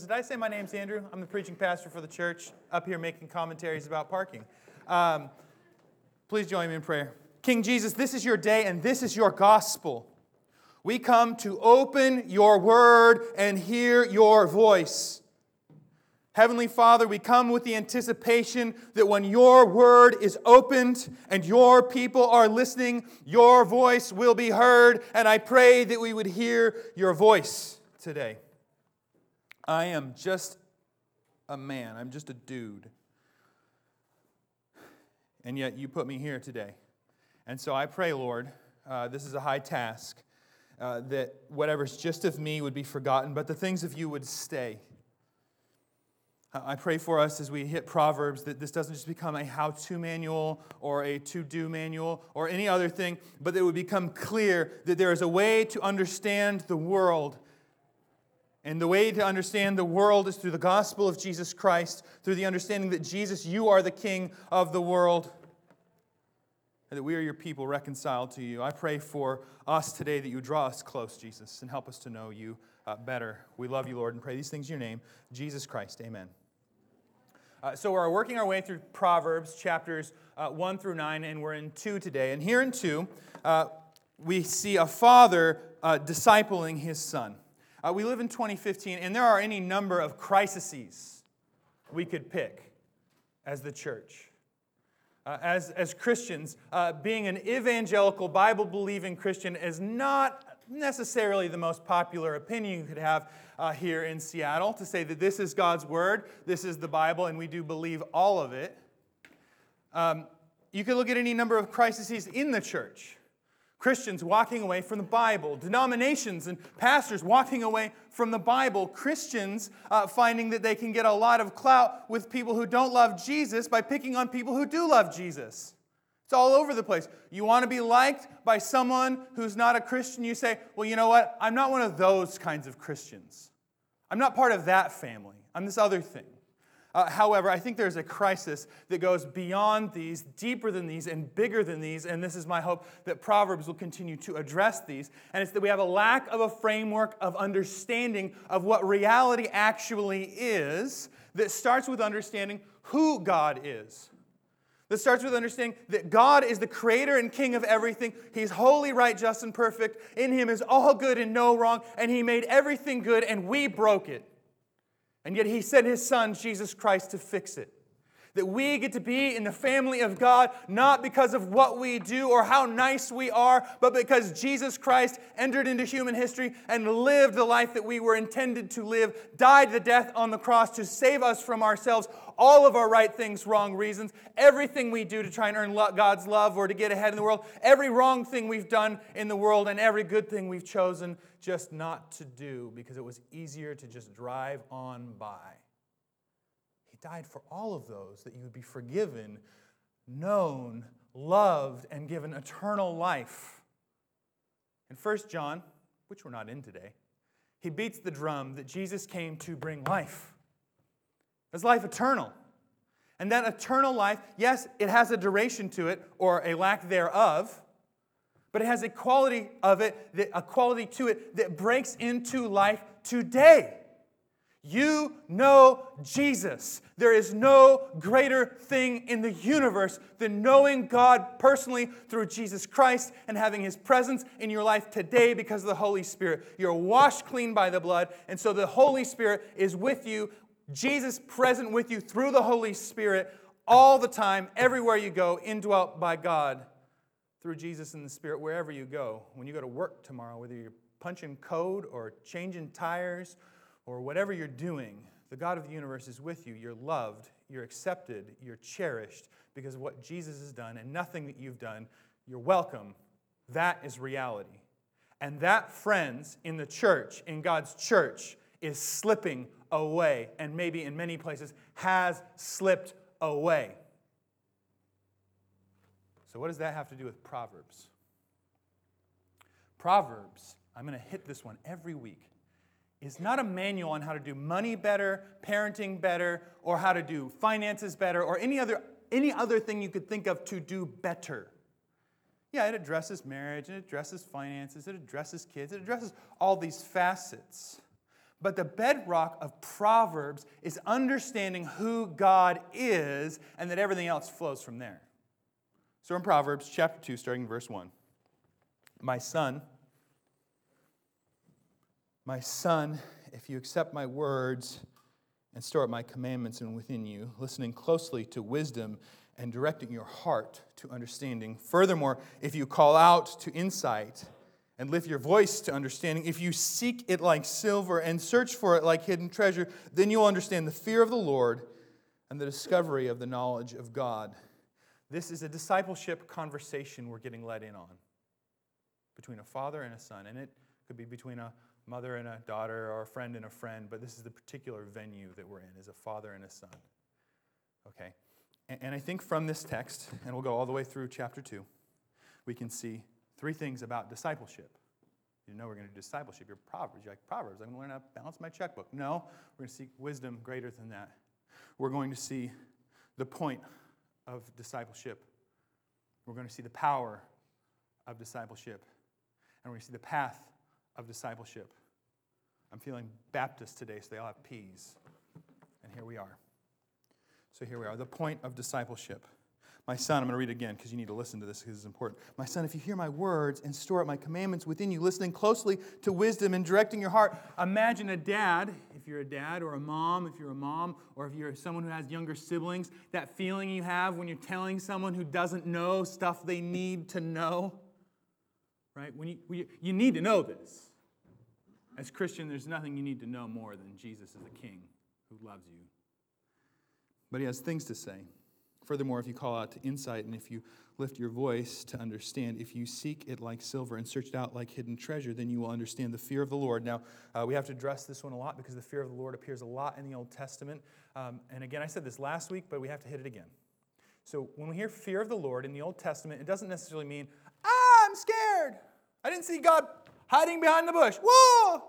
Did I say my name's Andrew? I'm the preaching pastor for the church, up here making commentaries about parking. Um, please join me in prayer. King Jesus, this is your day and this is your gospel. We come to open your word and hear your voice. Heavenly Father, we come with the anticipation that when your word is opened and your people are listening, your voice will be heard. And I pray that we would hear your voice today. I am just a man, I'm just a dude. And yet you put me here today. And so I pray, Lord, uh, this is a high task, uh, that whatever's just of me would be forgotten, but the things of you would stay. I pray for us as we hit Proverbs that this doesn't just become a how to manual or a to do manual or any other thing, but that it would become clear that there is a way to understand the world and the way to understand the world is through the gospel of Jesus Christ, through the understanding that Jesus, you are the King of the world, and that we are your people reconciled to you. I pray for us today that you draw us close, Jesus, and help us to know you uh, better. We love you, Lord, and pray these things in your name, Jesus Christ. Amen. Uh, so we're working our way through Proverbs chapters uh, 1 through 9, and we're in 2 today. And here in 2, uh, we see a father uh, discipling his son. Uh, we live in 2015, and there are any number of crises we could pick as the church. Uh, as, as Christians, uh, being an evangelical, Bible believing Christian is not necessarily the most popular opinion you could have uh, here in Seattle to say that this is God's Word, this is the Bible, and we do believe all of it. Um, you could look at any number of crises in the church. Christians walking away from the Bible, denominations and pastors walking away from the Bible, Christians uh, finding that they can get a lot of clout with people who don't love Jesus by picking on people who do love Jesus. It's all over the place. You want to be liked by someone who's not a Christian, you say, Well, you know what? I'm not one of those kinds of Christians. I'm not part of that family. I'm this other thing. Uh, however, I think there's a crisis that goes beyond these, deeper than these, and bigger than these. And this is my hope that Proverbs will continue to address these. And it's that we have a lack of a framework of understanding of what reality actually is that starts with understanding who God is. That starts with understanding that God is the creator and king of everything. He's holy, right, just, and perfect. In Him is all good and no wrong. And He made everything good, and we broke it. And yet he sent his son, Jesus Christ, to fix it. That we get to be in the family of God not because of what we do or how nice we are, but because Jesus Christ entered into human history and lived the life that we were intended to live, died the death on the cross to save us from ourselves, all of our right things, wrong reasons, everything we do to try and earn God's love or to get ahead in the world, every wrong thing we've done in the world, and every good thing we've chosen just not to do because it was easier to just drive on by. Died for all of those that you would be forgiven, known, loved, and given eternal life. In 1 John, which we're not in today, he beats the drum that Jesus came to bring life. It's life eternal. And that eternal life, yes, it has a duration to it or a lack thereof but it has a quality of it, a quality to it that breaks into life today. You know Jesus. There is no greater thing in the universe than knowing God personally through Jesus Christ and having His presence in your life today because of the Holy Spirit. You're washed clean by the blood, and so the Holy Spirit is with you. Jesus present with you through the Holy Spirit all the time, everywhere you go, indwelt by God through Jesus in the Spirit wherever you go. When you go to work tomorrow, whether you're punching code or changing tires or whatever you're doing, the God of the universe is with you. You're loved, you're accepted, you're cherished because of what Jesus has done and nothing that you've done. You're welcome. That is reality. And that, friends, in the church, in God's church, is slipping away, and maybe in many places has slipped away. So, what does that have to do with Proverbs? Proverbs, I'm going to hit this one every week, is not a manual on how to do money better, parenting better, or how to do finances better, or any other, any other thing you could think of to do better. Yeah, it addresses marriage, it addresses finances, it addresses kids, it addresses all these facets. But the bedrock of Proverbs is understanding who God is and that everything else flows from there. So in Proverbs chapter 2, starting in verse 1, my son, my son, if you accept my words and store up my commandments and within you, listening closely to wisdom and directing your heart to understanding. Furthermore, if you call out to insight and lift your voice to understanding, if you seek it like silver and search for it like hidden treasure, then you'll understand the fear of the Lord and the discovery of the knowledge of God. This is a discipleship conversation we're getting let in on between a father and a son, and it could be between a mother and a daughter or a friend and a friend, but this is the particular venue that we're in is a father and a son. Okay? And I think from this text, and we'll go all the way through chapter 2, we can see three things about discipleship. You know we're going to do discipleship. You're Proverbs. You're like, Proverbs, I'm going to learn how to balance my checkbook. No, we're going to seek wisdom greater than that. We're going to see the point of discipleship. We're going to see the power of discipleship. And we're going to see the path of discipleship. I'm feeling Baptist today, so they all have P's. And here we are. So here we are, the point of discipleship. My son, I'm going to read it again because you need to listen to this because it's important. My son, if you hear my words and store up my commandments within you, listening closely to wisdom and directing your heart, imagine a dad, if you're a dad, or a mom, if you're a mom, or if you're someone who has younger siblings, that feeling you have when you're telling someone who doesn't know stuff they need to know. Right? When you, when you, you need to know this. As Christian, there's nothing you need to know more than Jesus is a king who loves you. But he has things to say. Furthermore, if you call out to insight and if you lift your voice to understand, if you seek it like silver and search it out like hidden treasure, then you will understand the fear of the Lord. Now, uh, we have to address this one a lot because the fear of the Lord appears a lot in the Old Testament. Um, and again, I said this last week, but we have to hit it again. So when we hear fear of the Lord in the Old Testament, it doesn't necessarily mean, I'm scared. I didn't see God hiding behind the bush. Whoa!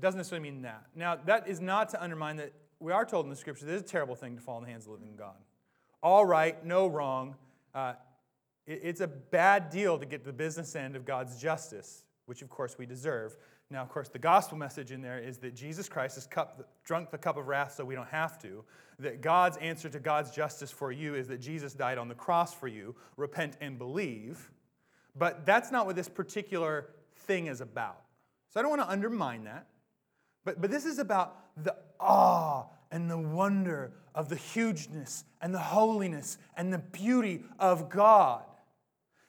Doesn't necessarily mean that. Now, that is not to undermine that we are told in the scripture that it's a terrible thing to fall in the hands of the living God. All right, no wrong. Uh, it, it's a bad deal to get to the business end of God's justice, which of course we deserve. Now, of course, the gospel message in there is that Jesus Christ has cup, drunk the cup of wrath so we don't have to. That God's answer to God's justice for you is that Jesus died on the cross for you. Repent and believe. But that's not what this particular thing is about. So I don't want to undermine that. But, but this is about the awe and the wonder of the hugeness and the holiness and the beauty of God.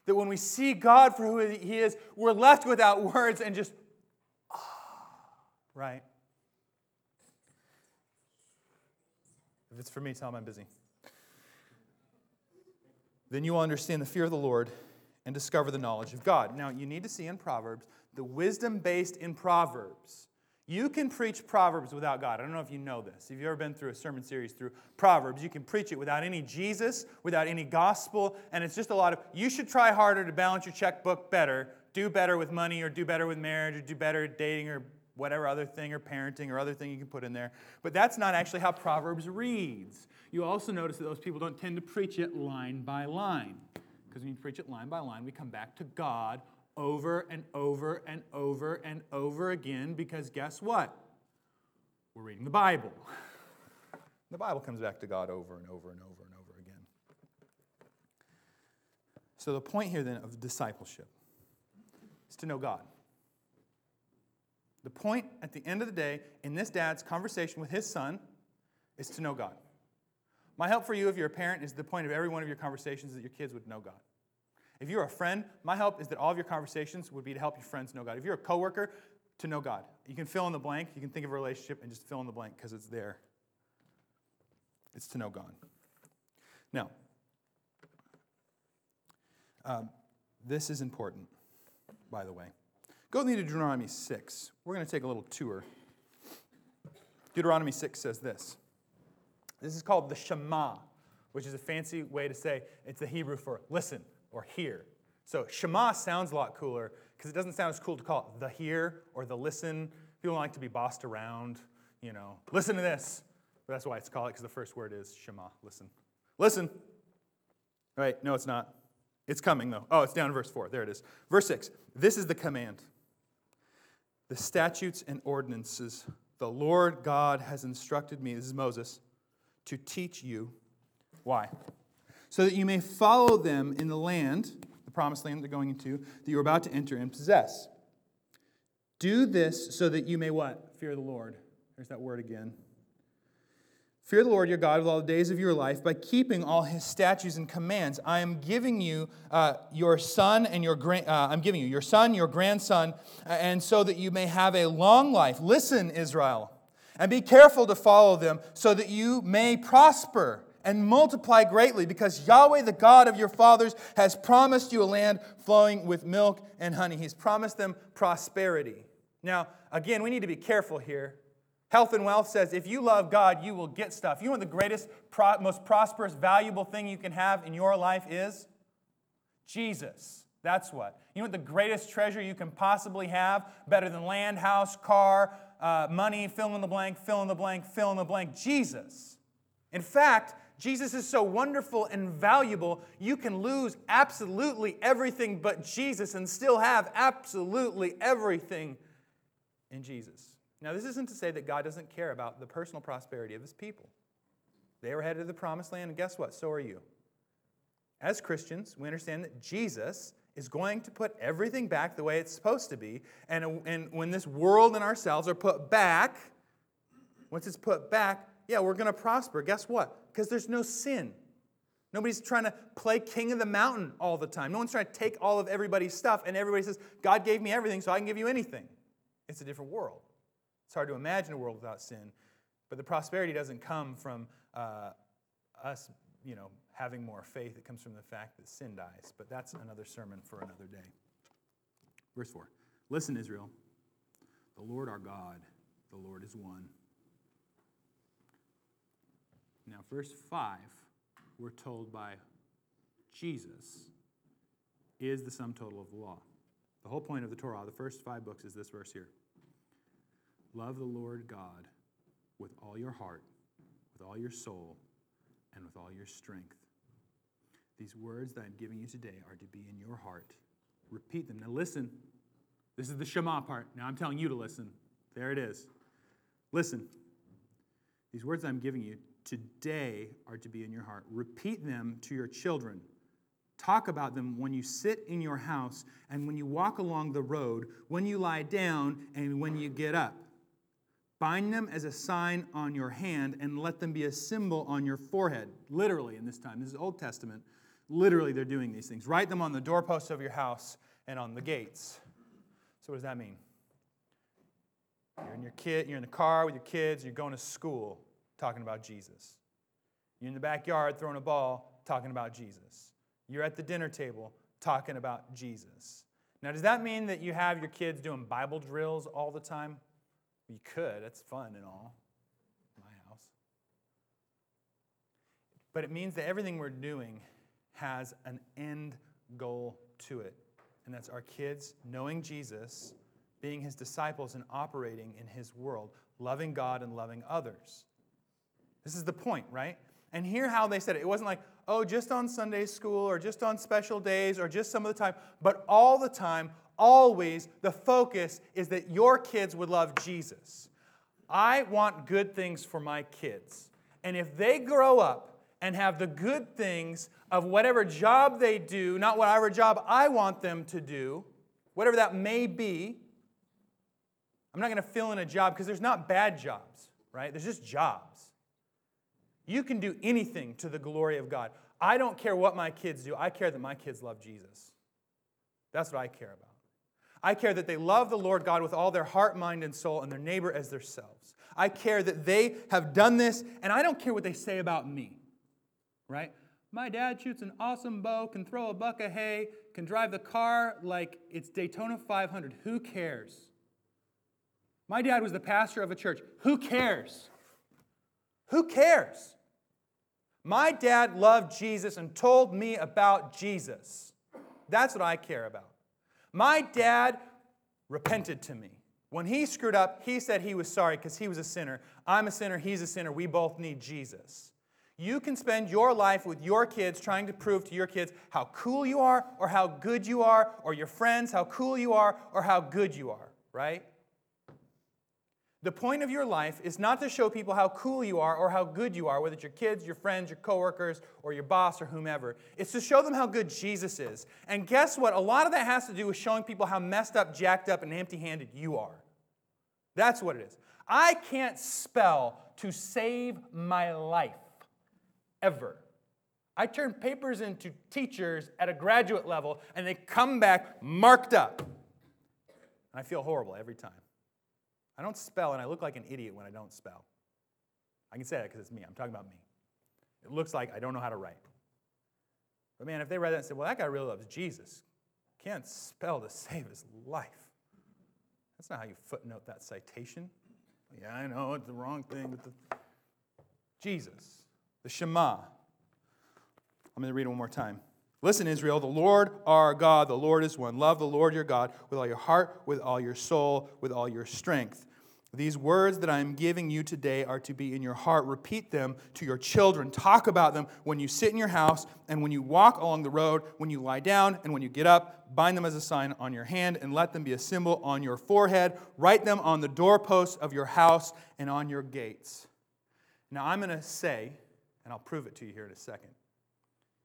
That when we see God for who He is, we're left without words and just, ah, right? If it's for me, him I'm busy. Then you will understand the fear of the Lord and discover the knowledge of God. Now, you need to see in Proverbs the wisdom based in Proverbs you can preach Proverbs without God. I don't know if you know this. If you've ever been through a sermon series through Proverbs, you can preach it without any Jesus, without any gospel, and it's just a lot of you should try harder to balance your checkbook better, do better with money, or do better with marriage, or do better at dating, or whatever other thing, or parenting, or other thing you can put in there. But that's not actually how Proverbs reads. You also notice that those people don't tend to preach it line by line. Because when you preach it line by line, we come back to God over and over and over and over again because guess what? We're reading the Bible. The Bible comes back to God over and over and over and over again. So, the point here then of discipleship is to know God. The point at the end of the day in this dad's conversation with his son is to know God. My help for you, if you're a parent, is the point of every one of your conversations that your kids would know God. If you're a friend, my help is that all of your conversations would be to help your friends know God. If you're a coworker, to know God. You can fill in the blank. You can think of a relationship and just fill in the blank because it's there. It's to know God. Now, um, this is important, by the way. Go with me to Deuteronomy 6. We're going to take a little tour. Deuteronomy 6 says this. This is called the Shema, which is a fancy way to say it's the Hebrew for listen or hear. So Shema sounds a lot cooler because it doesn't sound as cool to call it the hear or the listen. People like to be bossed around, you know, listen to this. But that's why it's called it because the first word is Shema, listen. Listen. Right? No, it's not. It's coming though. Oh, it's down in verse 4. There it is. Verse 6. This is the command. the statutes and ordinances the Lord God has instructed me, this is Moses, to teach you. Why? So that you may follow them in the land, the promised land they're going into, that you're about to enter and possess. Do this so that you may what? Fear the Lord. There's that word again. Fear the Lord your God with all the days of your life by keeping all his statutes and commands. I am giving you uh, your son and your grand, uh, I'm giving you your son, your grandson, and so that you may have a long life. Listen, Israel, and be careful to follow them so that you may prosper and multiply greatly because Yahweh, the God of your fathers, has promised you a land flowing with milk and honey. He's promised them prosperity. Now, again, we need to be careful here Health and Wealth says if you love God, you will get stuff. You know what the greatest, most prosperous, valuable thing you can have in your life is? Jesus. That's what. You know what the greatest treasure you can possibly have? Better than land, house, car, uh, money, fill in the blank, fill in the blank, fill in the blank. Jesus. In fact, Jesus is so wonderful and valuable, you can lose absolutely everything but Jesus and still have absolutely everything in Jesus. Now, this isn't to say that God doesn't care about the personal prosperity of his people. They were headed to the promised land, and guess what? So are you. As Christians, we understand that Jesus is going to put everything back the way it's supposed to be. And, and when this world and ourselves are put back, once it's put back, yeah, we're going to prosper. Guess what? Because there's no sin. Nobody's trying to play king of the mountain all the time. No one's trying to take all of everybody's stuff, and everybody says, God gave me everything, so I can give you anything. It's a different world. It's hard to imagine a world without sin. But the prosperity doesn't come from uh, us, you know, having more faith. It comes from the fact that sin dies. But that's another sermon for another day. Verse 4 Listen, Israel, the Lord our God, the Lord is one. Now, verse 5, we're told by Jesus is the sum total of the law. The whole point of the Torah, the first five books, is this verse here. Love the Lord God with all your heart, with all your soul, and with all your strength. These words that I'm giving you today are to be in your heart. Repeat them. Now, listen. This is the Shema part. Now, I'm telling you to listen. There it is. Listen. These words that I'm giving you today are to be in your heart. Repeat them to your children. Talk about them when you sit in your house and when you walk along the road, when you lie down, and when you get up. Bind them as a sign on your hand and let them be a symbol on your forehead. Literally, in this time. This is Old Testament. Literally, they're doing these things. Write them on the doorposts of your house and on the gates. So, what does that mean? You're in your kid, you're in the car with your kids, you're going to school talking about Jesus. You're in the backyard throwing a ball talking about Jesus. You're at the dinner table talking about Jesus. Now, does that mean that you have your kids doing Bible drills all the time? You could, that's fun and all. My house. But it means that everything we're doing has an end goal to it. And that's our kids knowing Jesus, being his disciples, and operating in his world, loving God and loving others. This is the point, right? And hear how they said it. It wasn't like, oh, just on Sunday school or just on special days or just some of the time, but all the time, always the focus is that your kids would love Jesus. I want good things for my kids. And if they grow up and have the good things of whatever job they do, not whatever job I want them to do, whatever that may be, I'm not going to fill in a job because there's not bad jobs, right? There's just jobs. You can do anything to the glory of God. I don't care what my kids do, I care that my kids love Jesus. That's what I care about. I care that they love the Lord God with all their heart, mind, and soul, and their neighbor as themselves. I care that they have done this, and I don't care what they say about me, right? My dad shoots an awesome bow, can throw a buck of hay, can drive the car like it's Daytona 500. Who cares? My dad was the pastor of a church. Who cares? Who cares? My dad loved Jesus and told me about Jesus. That's what I care about. My dad repented to me. When he screwed up, he said he was sorry because he was a sinner. I'm a sinner, he's a sinner. We both need Jesus. You can spend your life with your kids trying to prove to your kids how cool you are or how good you are, or your friends how cool you are or how good you are, right? The point of your life is not to show people how cool you are or how good you are, whether it's your kids, your friends, your coworkers, or your boss or whomever. It's to show them how good Jesus is. And guess what? A lot of that has to do with showing people how messed up, jacked up, and empty handed you are. That's what it is. I can't spell to save my life, ever. I turn papers into teachers at a graduate level, and they come back marked up. And I feel horrible every time. I don't spell, and I look like an idiot when I don't spell. I can say that because it's me. I'm talking about me. It looks like I don't know how to write. But man, if they read that and said, well, that guy really loves Jesus, can't spell to save his life. That's not how you footnote that citation. Yeah, I know it's the wrong thing, but the Jesus, the Shema. I'm going to read it one more time. Listen, Israel, the Lord our God, the Lord is one. Love the Lord your God with all your heart, with all your soul, with all your strength. These words that I am giving you today are to be in your heart. Repeat them to your children. Talk about them when you sit in your house and when you walk along the road, when you lie down and when you get up. Bind them as a sign on your hand and let them be a symbol on your forehead. Write them on the doorposts of your house and on your gates. Now, I'm going to say, and I'll prove it to you here in a second.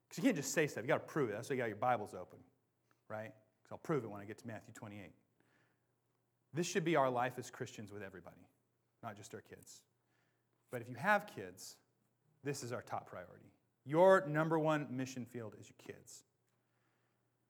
Because you can't just say stuff, you got to prove it. That's why you got your Bibles open, right? Because I'll prove it when I get to Matthew 28. This should be our life as Christians with everybody, not just our kids. But if you have kids, this is our top priority. Your number one mission field is your kids.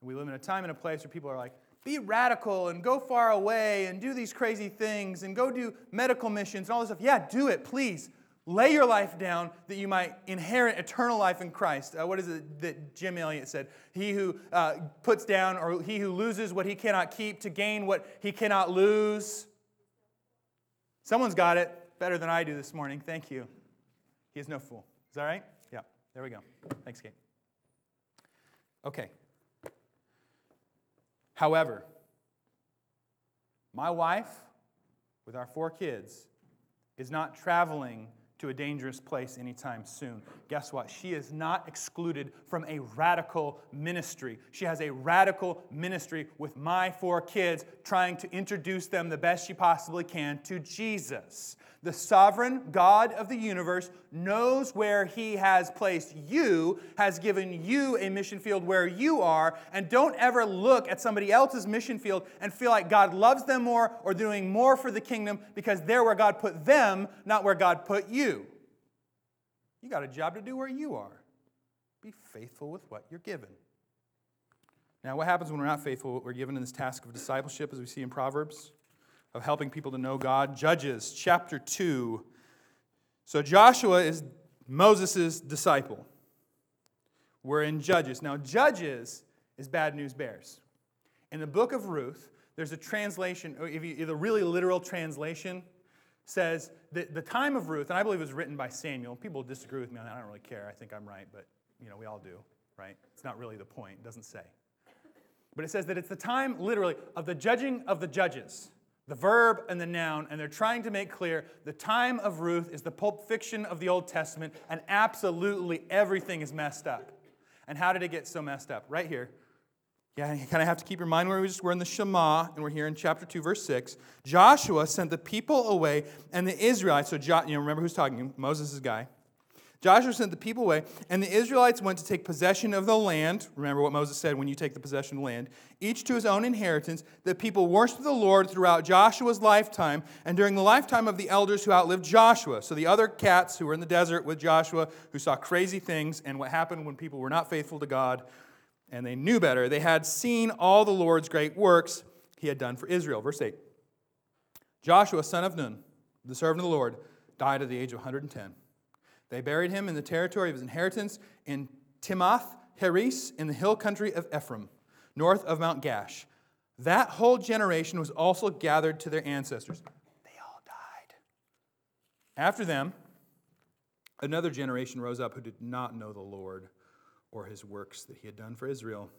we live in a time and a place where people are like, be radical and go far away and do these crazy things and go do medical missions and all this stuff. Yeah, do it, please. Lay your life down that you might inherit eternal life in Christ. Uh, what is it that Jim Elliot said? He who uh, puts down or he who loses what he cannot keep to gain what he cannot lose. Someone's got it better than I do this morning. Thank you. He is no fool. Is that right? Yeah, there we go. Thanks, Kate. Okay. However, my wife, with our four kids, is not traveling to a dangerous place anytime soon. Guess what? She is not excluded from a radical ministry. She has a radical ministry with my four kids, trying to introduce them the best she possibly can to Jesus. The sovereign God of the universe knows where He has placed you, has given you a mission field where you are, and don't ever look at somebody else's mission field and feel like God loves them more or doing more for the kingdom because they're where God put them, not where God put you. You got a job to do where you are. Be faithful with what you're given. Now, what happens when we're not faithful? What we're given in this task of discipleship, as we see in Proverbs of helping people to know God. Judges chapter 2. So Joshua is Moses' disciple. We're in Judges. Now, Judges is bad news bears. In the book of Ruth, there's a translation, if you, the really literal translation says that the time of Ruth, and I believe it was written by Samuel. People disagree with me on that. I don't really care. I think I'm right, but you know, we all do, right? It's not really the point. It doesn't say. But it says that it's the time, literally, of the judging of the judges the verb and the noun, and they're trying to make clear the time of Ruth is the pulp fiction of the Old Testament, and absolutely everything is messed up. And how did it get so messed up? Right here. Yeah, you kind of have to keep your mind where we just, we're in the Shema, and we're here in chapter 2, verse 6. Joshua sent the people away, and the Israelites, so jo, you know, remember who's talking, Moses' guy. Joshua sent the people away, and the Israelites went to take possession of the land. Remember what Moses said when you take the possession of the land, each to his own inheritance. The people worshiped the Lord throughout Joshua's lifetime and during the lifetime of the elders who outlived Joshua. So the other cats who were in the desert with Joshua, who saw crazy things and what happened when people were not faithful to God and they knew better, they had seen all the Lord's great works he had done for Israel. Verse 8 Joshua, son of Nun, the servant of the Lord, died at the age of 110. They buried him in the territory of his inheritance in Timnath Heres in the hill country of Ephraim, north of Mount Gaash. That whole generation was also gathered to their ancestors. They all died. After them, another generation rose up who did not know the Lord or his works that he had done for Israel.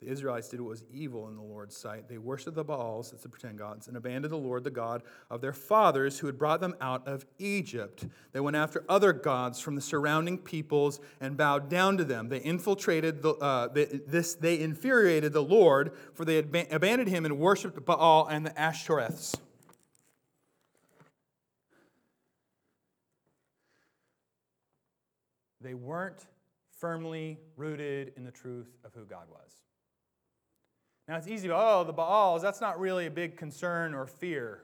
The Israelites did what was evil in the Lord's sight. They worshiped the Baals, that's the pretend gods, and abandoned the Lord, the God of their fathers, who had brought them out of Egypt. They went after other gods from the surrounding peoples and bowed down to them. They infiltrated the, uh, this. They infuriated the Lord, for they had abandoned him and worshipped Baal and the Ashtoreths. They weren't firmly rooted in the truth of who God was. Now it's easy oh, the Baals, that's not really a big concern or fear.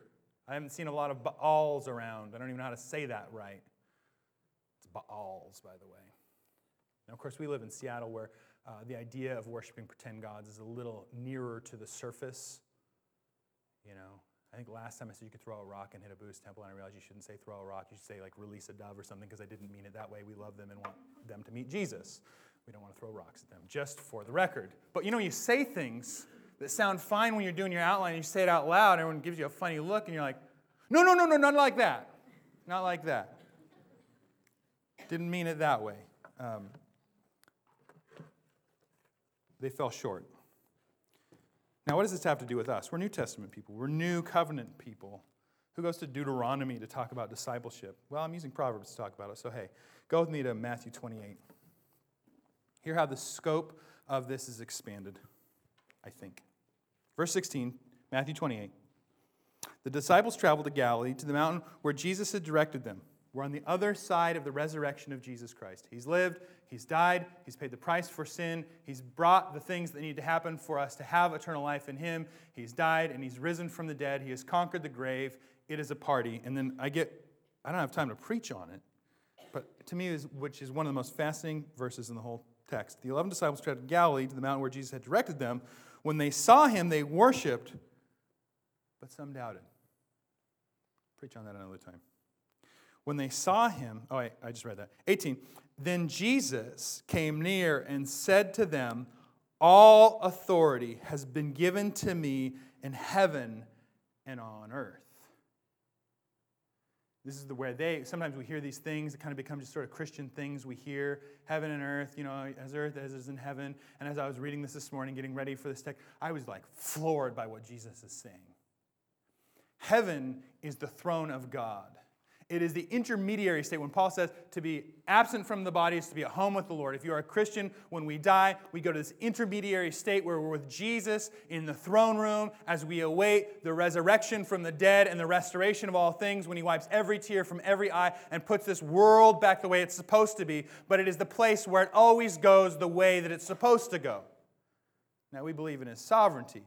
I haven't seen a lot of Baals around. I don't even know how to say that right. It's Baals, by the way. Now, of course, we live in Seattle where uh, the idea of worshiping pretend gods is a little nearer to the surface. You know, I think last time I said you could throw a rock and hit a Buddhist temple, and I realized you shouldn't say throw a rock. You should say, like, release a dove or something, because I didn't mean it that way. We love them and want them to meet Jesus. We don't want to throw rocks at them, just for the record. But you know, you say things that sound fine when you're doing your outline, and you say it out loud, and everyone gives you a funny look, and you're like, no, no, no, no, not like that. Not like that. Didn't mean it that way. Um, they fell short. Now, what does this have to do with us? We're New Testament people, we're New Covenant people. Who goes to Deuteronomy to talk about discipleship? Well, I'm using Proverbs to talk about it, so hey, go with me to Matthew 28. Hear how the scope of this is expanded, I think. Verse 16, Matthew 28. The disciples traveled to Galilee, to the mountain where Jesus had directed them. We're on the other side of the resurrection of Jesus Christ. He's lived, He's died, He's paid the price for sin, He's brought the things that need to happen for us to have eternal life in Him. He's died and He's risen from the dead. He has conquered the grave. It is a party. And then I get, I don't have time to preach on it, but to me, which is one of the most fascinating verses in the whole text. The 11 disciples traveled to Galilee, to the mountain where Jesus had directed them. When they saw Him, they worshiped, but some doubted. Preach on that another time. When they saw him, oh, wait, I just read that. 18. Then Jesus came near and said to them, All authority has been given to me in heaven and on earth. This is the where they sometimes we hear these things it kind of become just sort of Christian things we hear heaven and earth, you know, as earth as is in heaven. And as I was reading this this morning, getting ready for this text, I was like floored by what Jesus is saying. Heaven is the throne of God. It is the intermediary state. When Paul says to be absent from the body is to be at home with the Lord. If you are a Christian, when we die, we go to this intermediary state where we're with Jesus in the throne room as we await the resurrection from the dead and the restoration of all things when he wipes every tear from every eye and puts this world back the way it's supposed to be. But it is the place where it always goes the way that it's supposed to go. Now, we believe in his sovereignty.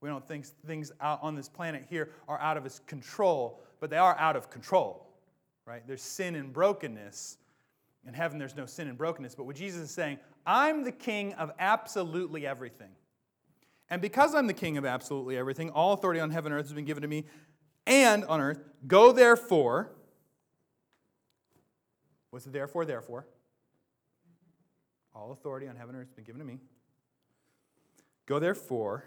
We don't think things out on this planet here are out of his control, but they are out of control right? There's sin and brokenness. In heaven, there's no sin and brokenness. But what Jesus is saying, I'm the king of absolutely everything. And because I'm the king of absolutely everything, all authority on heaven and earth has been given to me and on earth. Go therefore. What's the therefore, therefore? All authority on heaven and earth has been given to me. Go therefore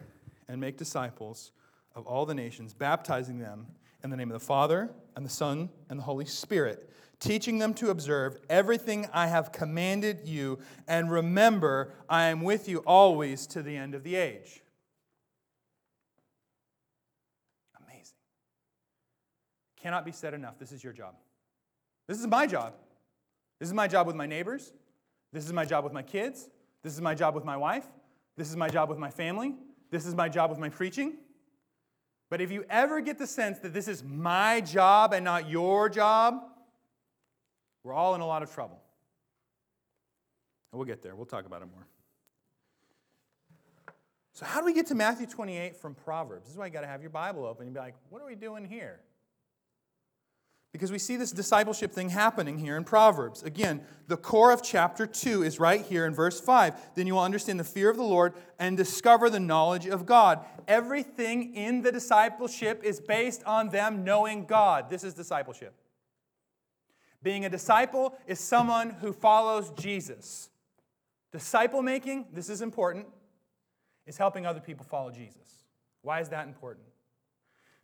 and make disciples of all the nations, baptizing them in the name of the Father, and the Son, and the Holy Spirit, teaching them to observe everything I have commanded you, and remember, I am with you always to the end of the age. Amazing. Cannot be said enough. This is your job. This is my job. This is my job with my neighbors. This is my job with my kids. This is my job with my wife. This is my job with my family. This is my job with my preaching. But if you ever get the sense that this is my job and not your job, we're all in a lot of trouble. And we'll get there. We'll talk about it more. So, how do we get to Matthew 28 from Proverbs? This is why you got to have your Bible open and be like, what are we doing here? Because we see this discipleship thing happening here in Proverbs. Again, the core of chapter 2 is right here in verse 5. Then you will understand the fear of the Lord and discover the knowledge of God. Everything in the discipleship is based on them knowing God. This is discipleship. Being a disciple is someone who follows Jesus. Disciple making, this is important, is helping other people follow Jesus. Why is that important?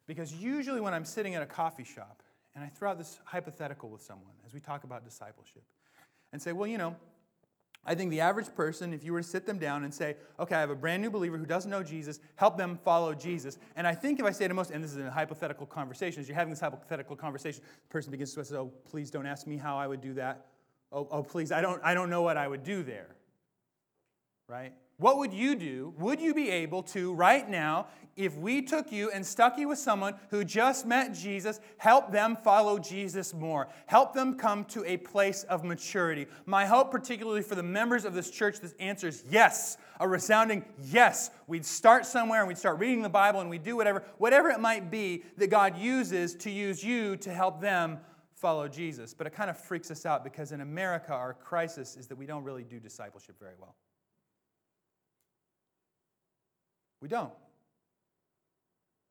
Because usually when I'm sitting in a coffee shop, and I throw out this hypothetical with someone as we talk about discipleship and say, well, you know, I think the average person, if you were to sit them down and say, okay, I have a brand new believer who doesn't know Jesus, help them follow Jesus. And I think if I say to most, and this is a hypothetical conversation, as you're having this hypothetical conversation, the person begins to say, oh, please don't ask me how I would do that. Oh, oh please, I don't, I don't know what I would do there. Right? What would you do? Would you be able to, right now, if we took you and stuck you with someone who just met Jesus, help them follow Jesus more? Help them come to a place of maturity? My hope, particularly for the members of this church, this answer is yes. A resounding yes. We'd start somewhere and we'd start reading the Bible and we'd do whatever, whatever it might be that God uses to use you to help them follow Jesus. But it kind of freaks us out because in America, our crisis is that we don't really do discipleship very well. We don't.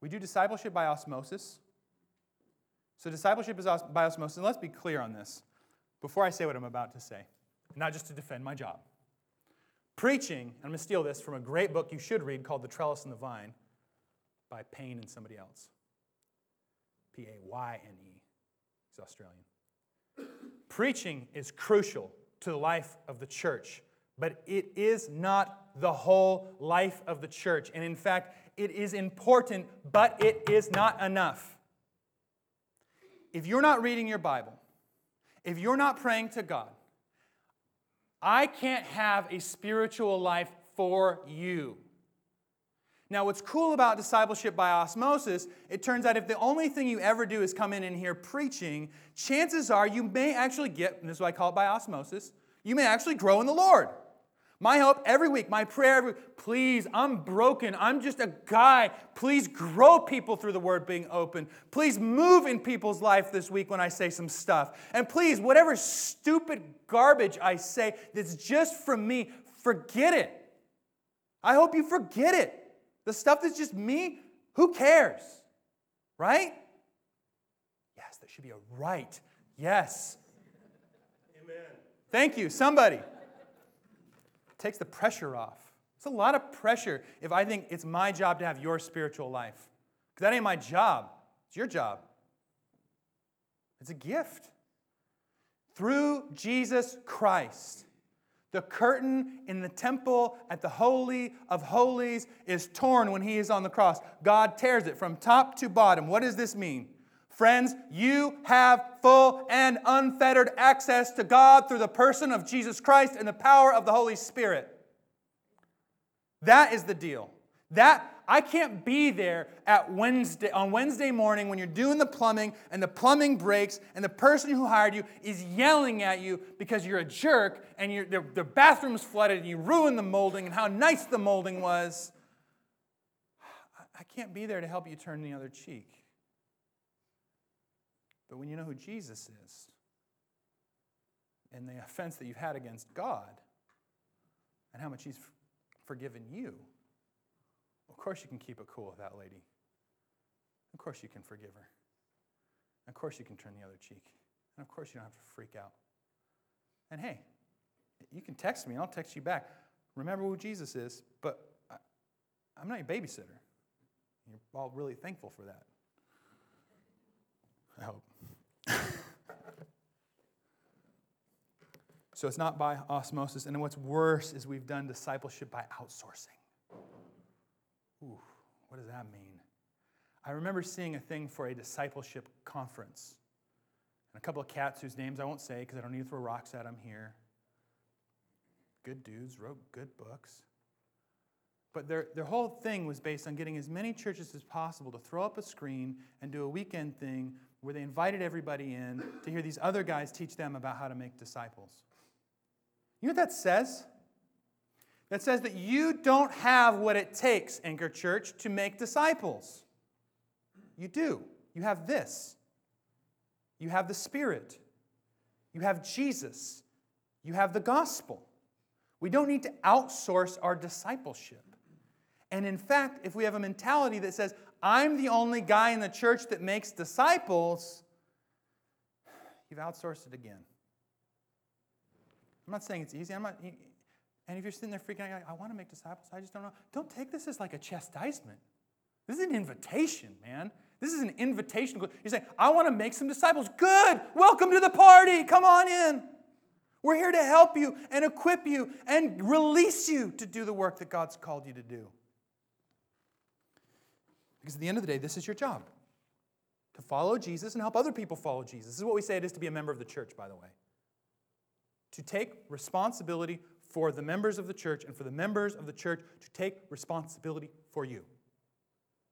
We do discipleship by osmosis. So, discipleship is by osmosis. And let's be clear on this before I say what I'm about to say, not just to defend my job. Preaching, and I'm going to steal this from a great book you should read called The Trellis and the Vine by Payne and somebody else. P A Y N E. He's Australian. Preaching is crucial to the life of the church but it is not the whole life of the church. And in fact, it is important, but it is not enough. If you're not reading your Bible, if you're not praying to God, I can't have a spiritual life for you. Now, what's cool about discipleship by osmosis, it turns out if the only thing you ever do is come in and hear preaching, chances are you may actually get, and this is why I call it by osmosis, you may actually grow in the Lord. My hope every week, my prayer every week, please, I'm broken. I'm just a guy. Please grow people through the word being open. Please move in people's life this week when I say some stuff. And please, whatever stupid garbage I say that's just from me, forget it. I hope you forget it. The stuff that's just me, who cares? Right? Yes, there should be a right. Yes. Amen. Thank you, somebody takes the pressure off. It's a lot of pressure if I think it's my job to have your spiritual life. Because that ain't my job, it's your job. It's a gift. Through Jesus Christ, the curtain in the temple at the Holy of Holies is torn when he is on the cross. God tears it from top to bottom. What does this mean? Friends, you have full and unfettered access to God through the person of Jesus Christ and the power of the Holy Spirit. That is the deal. That I can't be there at Wednesday on Wednesday morning when you're doing the plumbing and the plumbing breaks and the person who hired you is yelling at you because you're a jerk and your the bathroom's flooded and you ruined the molding and how nice the molding was. I can't be there to help you turn the other cheek. But when you know who Jesus is and the offense that you've had against God and how much He's forgiven you, of course you can keep it cool with that lady. Of course you can forgive her. Of course you can turn the other cheek. And of course you don't have to freak out. And hey, you can text me I'll text you back. Remember who Jesus is, but I, I'm not your babysitter. You're all really thankful for that. I hope. So it's not by osmosis. And what's worse is we've done discipleship by outsourcing. Ooh, what does that mean? I remember seeing a thing for a discipleship conference. And a couple of cats whose names I won't say because I don't need to throw rocks at them here. Good dudes, wrote good books. But their, their whole thing was based on getting as many churches as possible to throw up a screen and do a weekend thing where they invited everybody in to hear these other guys teach them about how to make disciples. You know what that says? That says that you don't have what it takes, Anchor Church, to make disciples. You do. You have this. You have the Spirit. You have Jesus. You have the gospel. We don't need to outsource our discipleship. And in fact, if we have a mentality that says, I'm the only guy in the church that makes disciples, you've outsourced it again. I'm not saying it's easy. I'm not, and if you're sitting there freaking out, I want to make disciples, I just don't know. Don't take this as like a chastisement. This is an invitation, man. This is an invitation. You're saying, I want to make some disciples. Good. Welcome to the party. Come on in. We're here to help you and equip you and release you to do the work that God's called you to do. Because at the end of the day, this is your job to follow Jesus and help other people follow Jesus. This is what we say it is to be a member of the church, by the way. To take responsibility for the members of the church and for the members of the church to take responsibility for you.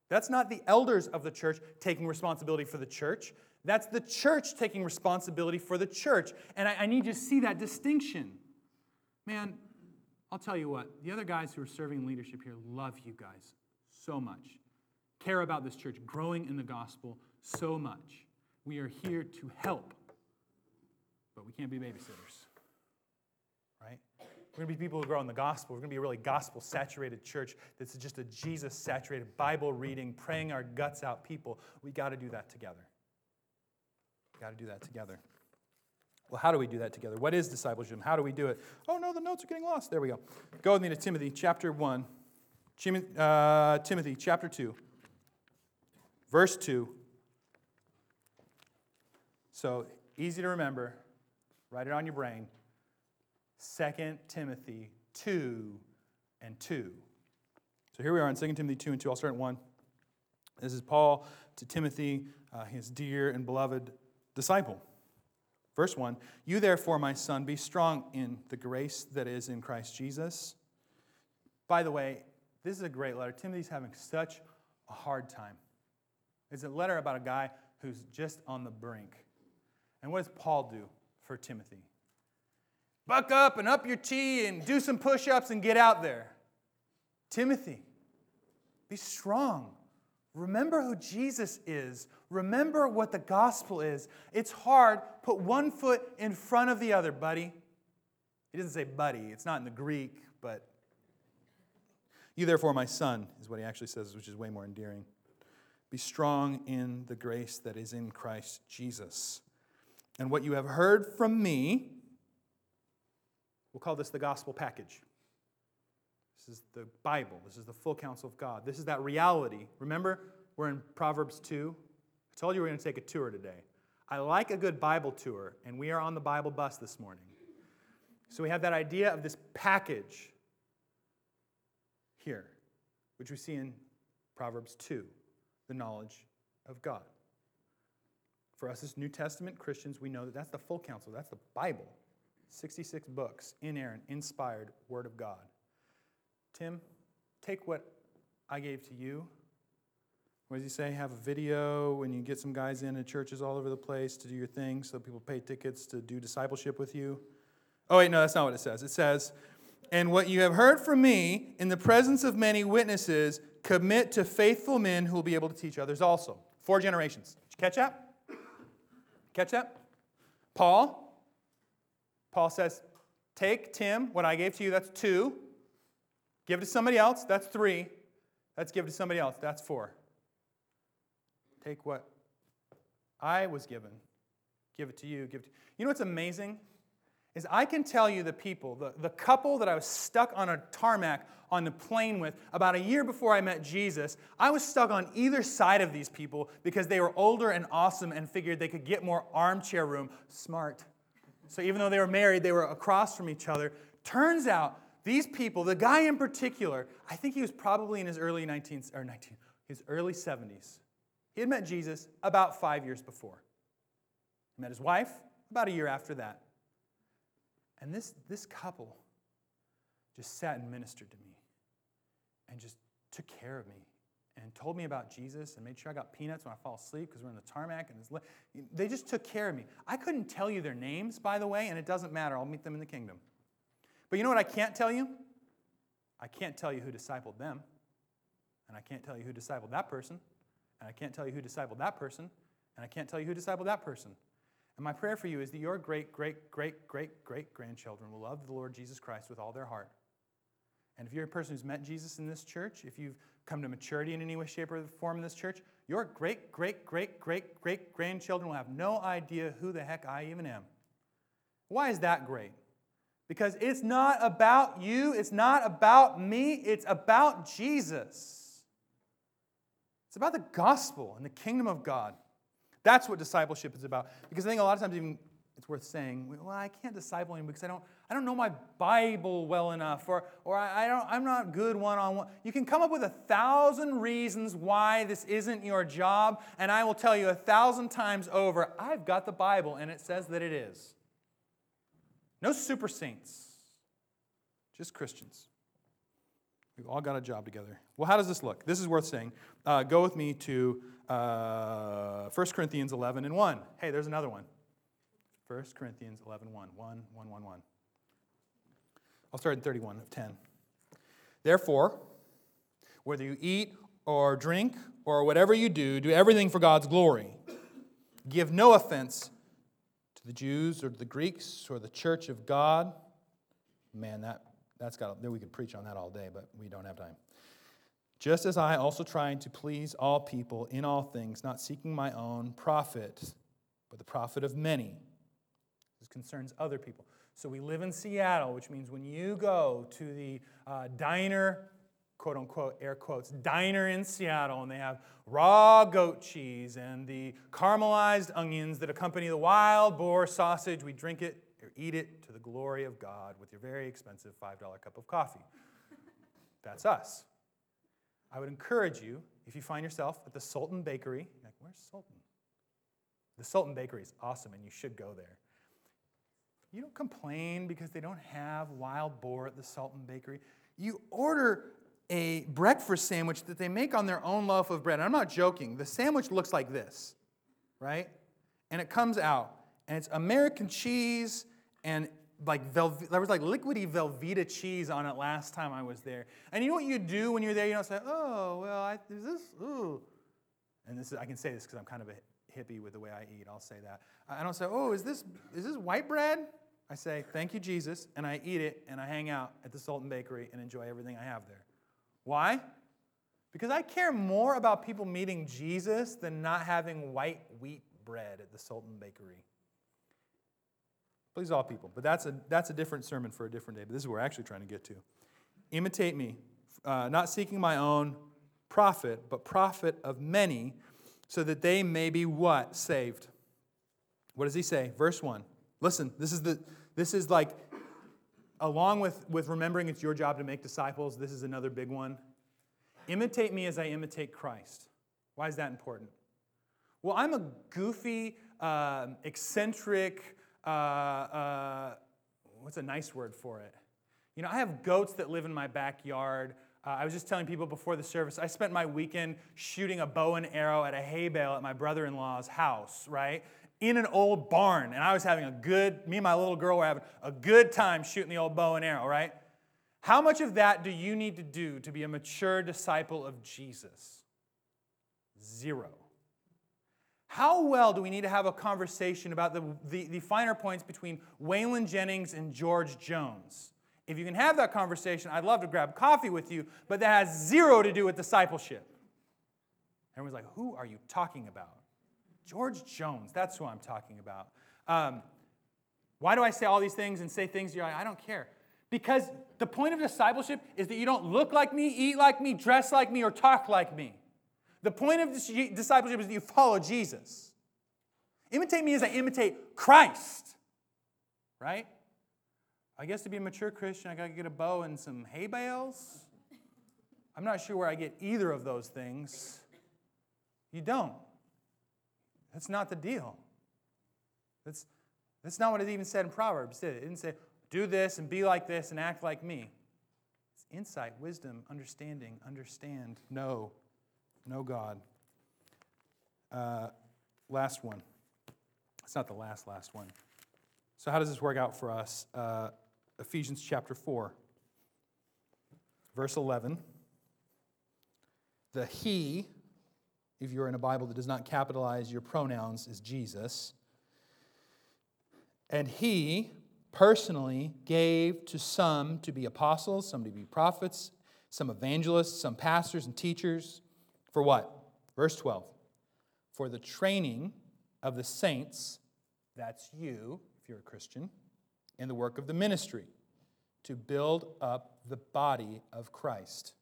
That's not the elders of the church taking responsibility for the church. That's the church taking responsibility for the church. And I, I need you to see that distinction. Man, I'll tell you what, the other guys who are serving leadership here love you guys so much, care about this church growing in the gospel so much. We are here to help, but we can't be babysitters? We're going to be people who grow in the gospel. We're going to be a really gospel saturated church that's just a Jesus saturated, Bible reading, praying our guts out people. We got to do that together. We got to do that together. Well, how do we do that together? What is discipleship? How do we do it? Oh, no, the notes are getting lost. There we go. Go with me to Timothy chapter 1. Uh, Timothy chapter 2, verse 2. So easy to remember. Write it on your brain. 2 Timothy 2 and 2. So here we are in 2 Timothy 2 and 2. I'll start at 1. This is Paul to Timothy, uh, his dear and beloved disciple. Verse 1 You therefore, my son, be strong in the grace that is in Christ Jesus. By the way, this is a great letter. Timothy's having such a hard time. It's a letter about a guy who's just on the brink. And what does Paul do for Timothy? Buck up and up your tea and do some push ups and get out there. Timothy, be strong. Remember who Jesus is. Remember what the gospel is. It's hard. Put one foot in front of the other, buddy. He doesn't say buddy, it's not in the Greek, but you, therefore, my son, is what he actually says, which is way more endearing. Be strong in the grace that is in Christ Jesus. And what you have heard from me, we'll call this the gospel package. This is the Bible. This is the full counsel of God. This is that reality. Remember, we're in Proverbs 2. I told you we're going to take a tour today. I like a good Bible tour, and we are on the Bible bus this morning. So we have that idea of this package here, which we see in Proverbs 2, the knowledge of God. For us as New Testament Christians, we know that that's the full counsel, that's the Bible. 66 books, inerrant, inspired Word of God. Tim, take what I gave to you. What does he say? Have a video when you get some guys in at churches all over the place to do your thing so people pay tickets to do discipleship with you. Oh, wait, no, that's not what it says. It says, And what you have heard from me in the presence of many witnesses, commit to faithful men who will be able to teach others also. Four generations. Did you catch that? Catch that? Paul. Paul says, Take Tim, what I gave to you, that's two. Give it to somebody else, that's three. Let's give it to somebody else, that's four. Take what I was given, give it to you. Give it to, you know what's amazing? Is I can tell you the people, the, the couple that I was stuck on a tarmac on the plane with about a year before I met Jesus, I was stuck on either side of these people because they were older and awesome and figured they could get more armchair room. Smart. So even though they were married, they were across from each other. Turns out these people, the guy in particular, I think he was probably in his early 19th or 19, his early 70s. He had met Jesus about five years before. He met his wife about a year after that. And this, this couple just sat and ministered to me and just took care of me and told me about Jesus and made sure I got peanuts when I fall asleep because we're in the tarmac. And they just took care of me. I couldn't tell you their names, by the way, and it doesn't matter. I'll meet them in the kingdom. But you know what I can't tell you? I can't tell you who discipled them. And I can't tell you who discipled that person. And I can't tell you who discipled that person. And I can't tell you who discipled that person. And my prayer for you is that your great, great, great, great, great grandchildren will love the Lord Jesus Christ with all their heart. And if you're a person who's met Jesus in this church, if you've come to maturity in any way, shape, or form in this church, your great, great, great, great, great grandchildren will have no idea who the heck I even am. Why is that great? Because it's not about you, it's not about me, it's about Jesus. It's about the gospel and the kingdom of God. That's what discipleship is about. Because I think a lot of times even it's worth saying, well, I can't disciple him because I don't, I don't know my Bible well enough, or, or I, I don't, I'm not good one on one. You can come up with a thousand reasons why this isn't your job, and I will tell you a thousand times over, I've got the Bible, and it says that it is. No super saints. Just Christians. We've all got a job together. Well, how does this look? This is worth saying. Uh, go with me to uh, 1 Corinthians 11 and 1. Hey, there's another one. 1 Corinthians 11 1. 1, 1, 1, 1. I'll start in 31 of 10. Therefore, whether you eat or drink or whatever you do, do everything for God's glory. Give no offense to the Jews or to the Greeks or the church of God. Man, that, that's got, there we could preach on that all day, but we don't have time. Just as I also trying to please all people in all things, not seeking my own profit, but the profit of many. This concerns other people. So we live in Seattle, which means when you go to the uh, diner, quote unquote, air quotes, diner in Seattle, and they have raw goat cheese and the caramelized onions that accompany the wild boar sausage, we drink it or eat it to the glory of God with your very expensive $5 cup of coffee. That's us. I would encourage you, if you find yourself at the Sultan Bakery, like, where's Sultan? The Sultan Bakery is awesome, and you should go there. You don't complain because they don't have wild boar at the Sultan Bakery. You order a breakfast sandwich that they make on their own loaf of bread. And I'm not joking. The sandwich looks like this, right? And it comes out, and it's American cheese and like Velve- there was like liquidy Velveeta cheese on it last time I was there. And you know what you do when you're there? You don't say, "Oh, well, I, is this ooh," and this is I can say this because I'm kind of a hippie with the way I eat. I'll say that. I don't say, "Oh, is this is this white bread?" I say, "Thank you, Jesus," and I eat it and I hang out at the Sultan Bakery and enjoy everything I have there. Why? Because I care more about people meeting Jesus than not having white wheat bread at the Sultan Bakery. Please all people. But that's a, that's a different sermon for a different day. But this is where we're actually trying to get to. Imitate me, uh, not seeking my own profit, but profit of many, so that they may be what? Saved. What does he say? Verse 1. Listen, this is the this is like along with, with remembering it's your job to make disciples, this is another big one. Imitate me as I imitate Christ. Why is that important? Well, I'm a goofy, uh, eccentric, uh, uh, what's a nice word for it? You know, I have goats that live in my backyard. Uh, I was just telling people before the service, I spent my weekend shooting a bow and arrow at a hay bale at my brother in law's house, right? In an old barn. And I was having a good, me and my little girl were having a good time shooting the old bow and arrow, right? How much of that do you need to do to be a mature disciple of Jesus? Zero. How well do we need to have a conversation about the, the, the, finer points between Waylon Jennings and George Jones? If you can have that conversation, I'd love to grab coffee with you, but that has zero to do with discipleship. Everyone's like, who are you talking about? George Jones, that's who I'm talking about. Um, why do I say all these things and say things you're like, I don't care? Because the point of discipleship is that you don't look like me, eat like me, dress like me, or talk like me. The point of discipleship is that you follow Jesus. Imitate me as I imitate Christ, right? I guess to be a mature Christian, I got to get a bow and some hay bales. I'm not sure where I get either of those things. You don't. That's not the deal. That's, that's not what it even said in Proverbs, did it? It didn't say, do this and be like this and act like me. It's insight, wisdom, understanding, understand, know, know God. Uh, last one. It's not the last, last one. So, how does this work out for us? Uh, Ephesians chapter 4, verse 11. The He, if you're in a Bible that does not capitalize your pronouns, is Jesus. And He personally gave to some to be apostles, some to be prophets, some evangelists, some pastors and teachers. For what? Verse 12. For the training of the saints, that's you, if you're a Christian, in the work of the ministry, to build up the body of Christ.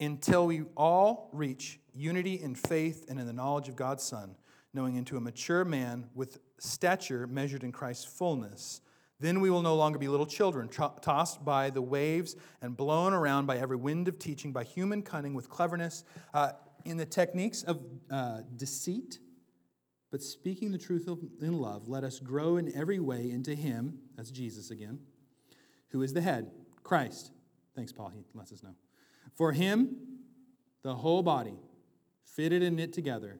Until we all reach unity in faith and in the knowledge of God's Son, knowing into a mature man with stature measured in Christ's fullness. Then we will no longer be little children, tossed by the waves and blown around by every wind of teaching, by human cunning with cleverness, uh, in the techniques of uh, deceit. But speaking the truth in love, let us grow in every way into Him, that's Jesus again, who is the head, Christ. Thanks, Paul. He lets us know. For him, the whole body, fitted and knit together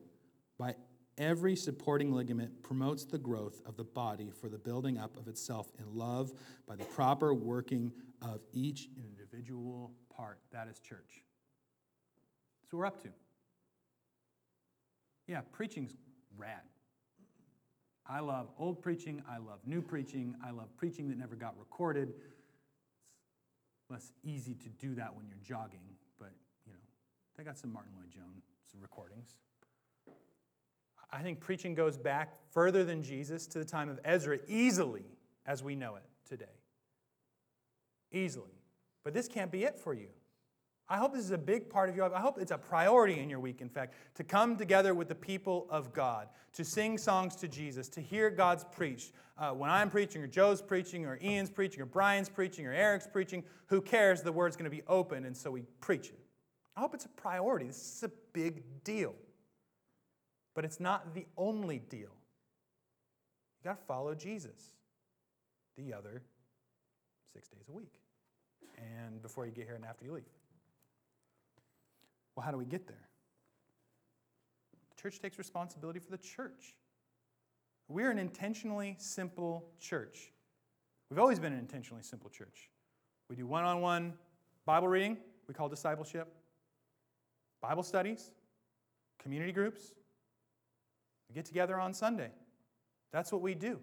by every supporting ligament, promotes the growth of the body for the building up of itself in love by the proper working of each individual part. That is church. So we're up to. Yeah, preaching's rad. I love old preaching. I love new preaching. I love preaching that never got recorded. It's less easy to do that when you're jogging, but you know, they got some Martyn Lloyd-Jones recordings. I think preaching goes back further than Jesus to the time of Ezra easily as we know it today. Easily. But this can't be it for you. I hope this is a big part of your life. I hope it's a priority in your week, in fact, to come together with the people of God, to sing songs to Jesus, to hear God's preached. Uh, when I'm preaching, or Joe's preaching, or Ian's preaching, or Brian's preaching, or Eric's preaching, who cares? The word's going to be open, and so we preach it. I hope it's a priority. This is a big deal. But it's not the only deal. You got to follow Jesus the other six days a week, and before you get here and after you leave. Well, how do we get there? The church takes responsibility for the church. We're an intentionally simple church. We've always been an intentionally simple church. We do one on one Bible reading, we call discipleship, Bible studies, community groups. We get together on Sunday. That's what we do.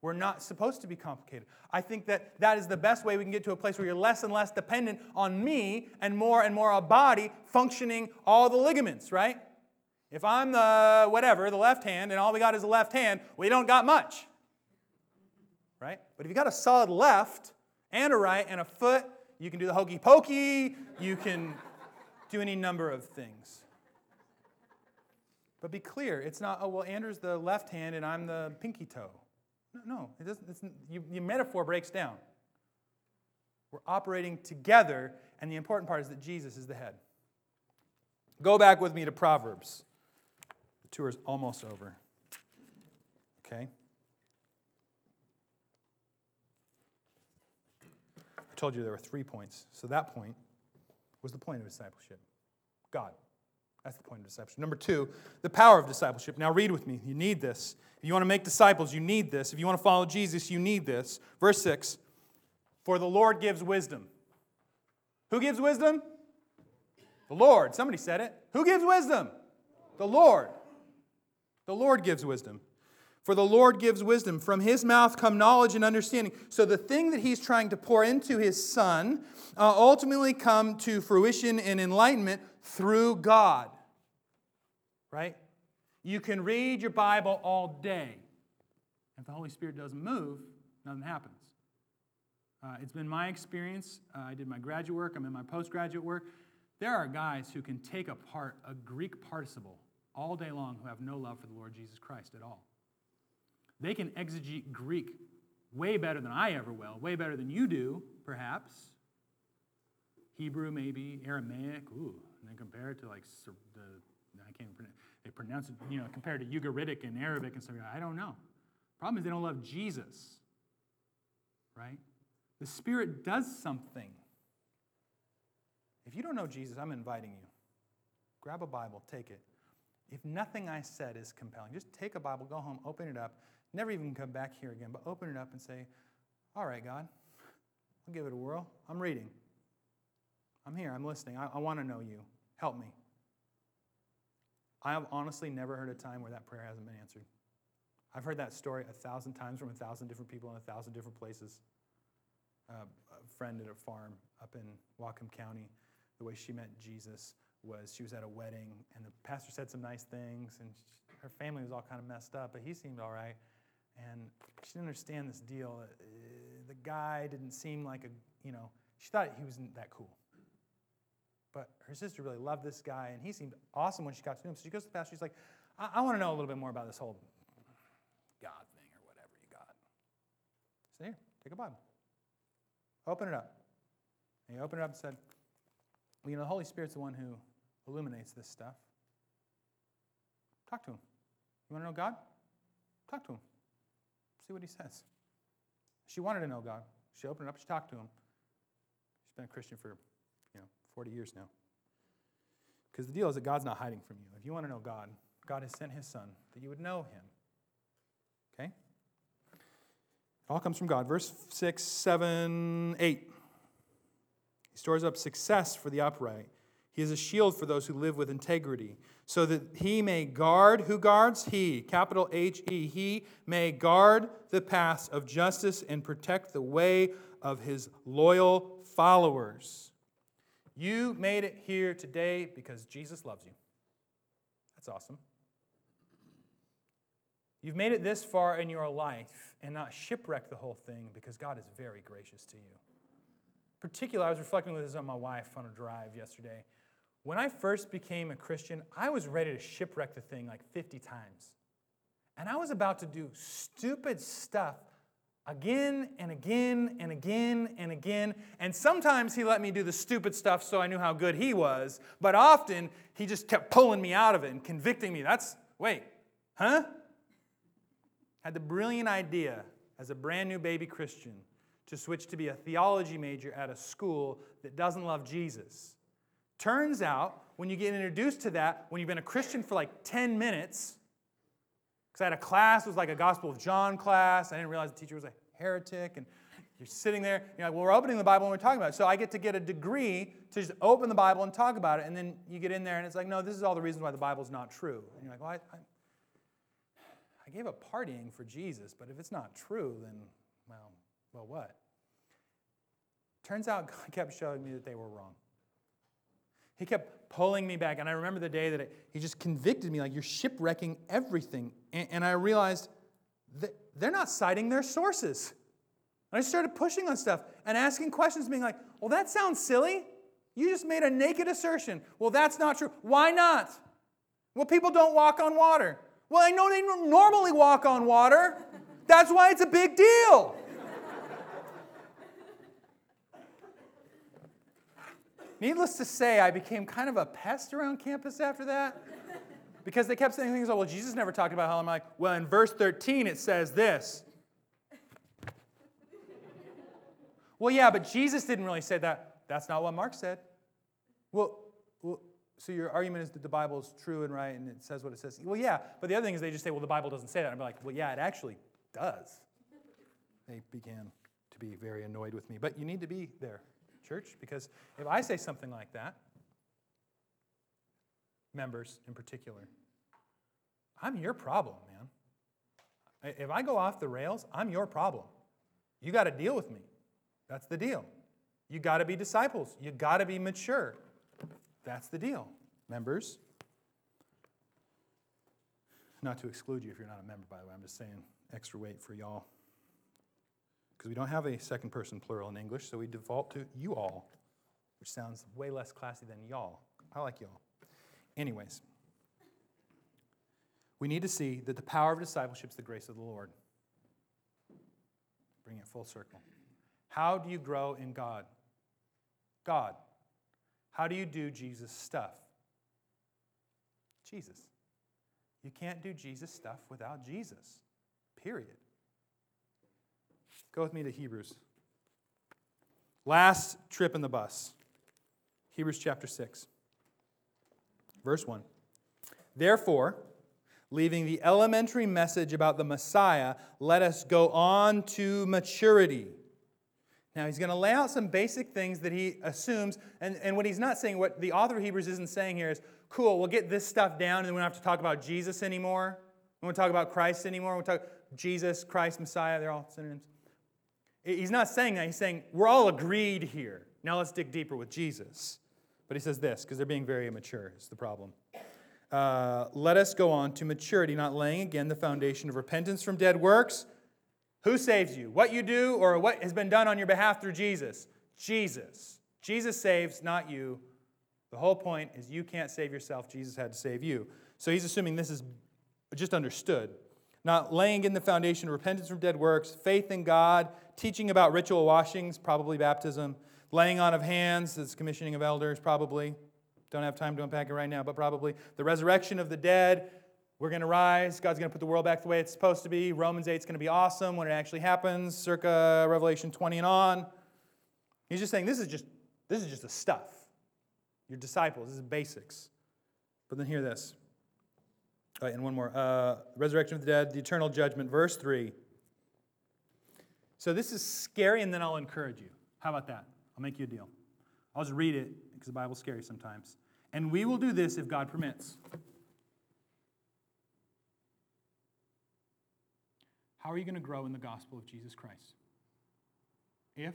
We're not supposed to be complicated. I think that that is the best way we can get to a place where you're less and less dependent on me and more and more a body functioning all the ligaments, right? If I'm the whatever, the left hand, and all we got is a left hand, we don't got much. Right? But if you got a solid left and a right and a foot, you can do the hokey pokey, you can do any number of things. But be clear, it's not, oh, well, Andrew's the left hand and I'm the pinky toe. No, it doesn't, it's, you, your metaphor breaks down. We're operating together, and the important part is that Jesus is the head. Go back with me to Proverbs. The tour is almost over. Okay? I told you there were three points. So that point was the point of discipleship God. That's the point of discipleship. Number two, the power of discipleship. Now, read with me. You need this. If you want to make disciples, you need this. If you want to follow Jesus, you need this. Verse 6 For the Lord gives wisdom. Who gives wisdom? The Lord. Somebody said it. Who gives wisdom? The Lord. The Lord gives wisdom. For the Lord gives wisdom. From his mouth come knowledge and understanding. So the thing that he's trying to pour into his son uh, ultimately come to fruition and enlightenment through God right? You can read your Bible all day. If the Holy Spirit doesn't move, nothing happens. Uh, it's been my experience. Uh, I did my graduate work, I'm in my postgraduate work. There are guys who can take apart a Greek participle all day long who have no love for the Lord Jesus Christ at all. They can exegete Greek way better than I ever will, way better than you do, perhaps. Hebrew, maybe, Aramaic, ooh, and then compare it to like the I can't pronounce, they pronounce it, you know, compared to Ugaritic and Arabic and stuff. I don't know. Problem is they don't love Jesus, right? The Spirit does something. If you don't know Jesus, I'm inviting you. Grab a Bible, take it. If nothing I said is compelling, just take a Bible, go home, open it up, never even come back here again, but open it up and say, All right, God, I'll give it a whirl. I'm reading. I'm here, I'm listening. I, I want to know you. Help me. I have honestly never heard a time where that prayer hasn't been answered. I've heard that story a thousand times from a thousand different people in a thousand different places. Uh, a friend at a farm up in Whatcom County, the way she met Jesus was she was at a wedding and the pastor said some nice things and she, her family was all kind of messed up, but he seemed all right. And she didn't understand this deal. Uh, the guy didn't seem like a, you know, she thought he wasn't that cool. But her sister really loved this guy, and he seemed awesome when she got to know him. So she goes to the pastor. She's like, I, I want to know a little bit more about this whole God thing or whatever you got. So here, take a Bible. Open it up. And he opened it up and said, Well, you know, the Holy Spirit's the one who illuminates this stuff. Talk to him. You want to know God? Talk to him. See what he says. She wanted to know God. She opened it up, she talked to him. She's been a Christian for, 40 years now. Because the deal is that God's not hiding from you. If you want to know God, God has sent his son that you would know him. Okay? It all comes from God. Verse 6, 7, 8. He stores up success for the upright. He is a shield for those who live with integrity, so that he may guard, who guards? He, capital H E, he may guard the paths of justice and protect the way of his loyal followers. You made it here today because Jesus loves you. That's awesome. You've made it this far in your life and not shipwrecked the whole thing because God is very gracious to you. Particularly, I was reflecting with this on my wife on a drive yesterday. When I first became a Christian, I was ready to shipwreck the thing like 50 times. And I was about to do stupid stuff again and again and again and again. And sometimes he let me do the stupid stuff so I knew how good he was, but often he just kept pulling me out of it and convicting me. That's, wait, huh? Had the brilliant idea as a brand new baby Christian to switch to be a theology major at a school that doesn't love Jesus. Turns out, when you get introduced to that, when you've been a Christian for like 10 minutes, because I had a class, it was like a Gospel of John class. I didn't realize the teacher was a heretic. And you're sitting there, you're like, well, we're opening the Bible and we're talking about it. So I get to get a degree to just open the Bible and talk about it. And then you get in there and it's like, no, this is all the reasons why the Bible's not true. And you're like, well, I, I, I gave up partying for Jesus, but if it's not true, then, well, well, what? Turns out God kept showing me that they were wrong. He kept pulling me back. And I remember the day that it, he just convicted me like, you're shipwrecking everything. And, and I realized that they're not citing their sources. And I started pushing on stuff and asking questions, being like, well, that sounds silly. You just made a naked assertion. Well, that's not true. Why not? Well, people don't walk on water. Well, I know they normally walk on water. That's why it's a big deal. Needless to say, I became kind of a pest around campus after that because they kept saying things like, well, Jesus never talked about hell. I'm like, well, in verse 13 it says this. well, yeah, but Jesus didn't really say that. That's not what Mark said. Well, well, so your argument is that the Bible is true and right and it says what it says. Well, yeah, but the other thing is they just say, well, the Bible doesn't say that. I'm like, well, yeah, it actually does. They began to be very annoyed with me. But you need to be there church, because if I say something like that, members in particular, I'm your problem, man. If I go off the rails, I'm your problem. You got to deal with me. That's the deal. You got to be disciples. You got to be mature. That's the deal, members. Not to exclude you if you're not a member, by the way. I'm just saying extra weight for y'all because we don't have a second person plural in English, so we default to you all, which sounds way less classy than y'all. I like y'all. Anyways, we need to see that the power of discipleship is the grace of the Lord. Bring it full circle. How do you grow in God? God. How do you do Jesus stuff? Jesus. You can't do Jesus stuff without Jesus, period. Go with me to Hebrews. Last trip in the bus. Hebrews chapter 6, verse 1. Therefore, leaving the elementary message about the Messiah, let us go on to maturity. Now, he's going to lay out some basic things that he assumes, and, and what he's not saying, what the author of Hebrews isn't saying here is, cool, we'll get this stuff down, and then we don't have to talk about Jesus anymore. We won't talk about Christ anymore. We'll talk Jesus, Christ, Messiah, they're all synonyms. He's not saying that. He's saying, we're all agreed here. Now let's dig deeper with Jesus. But he says this, because they're being very immature, is the problem. Uh, let us go on to maturity, not laying again the foundation of repentance from dead works. Who saves you? What you do or what has been done on your behalf through Jesus? Jesus. Jesus saves, not you. The whole point is you can't save yourself. Jesus had to save you. So he's assuming this is just understood. Not laying in the foundation of repentance from dead works, faith in God, teaching about ritual washings, probably baptism, laying on of hands, that's commissioning of elders, probably. Don't have time to unpack it right now, but probably. The resurrection of the dead, We're going to rise. God's going to put the world back the way it's supposed to be. Romans 8 is going to be awesome when it actually happens, circa Revelation 20 and on. He's just saying this is just this is just the stuff. Your disciples, this is basics. But then hear this. And one more. Uh, resurrection of the dead, the eternal judgment, verse 3. So this is scary, and then I'll encourage you. How about that? I'll make you a deal. I'll just read it because the Bible's scary sometimes. And we will do this if God permits. How are you going to grow in the gospel of Jesus Christ? If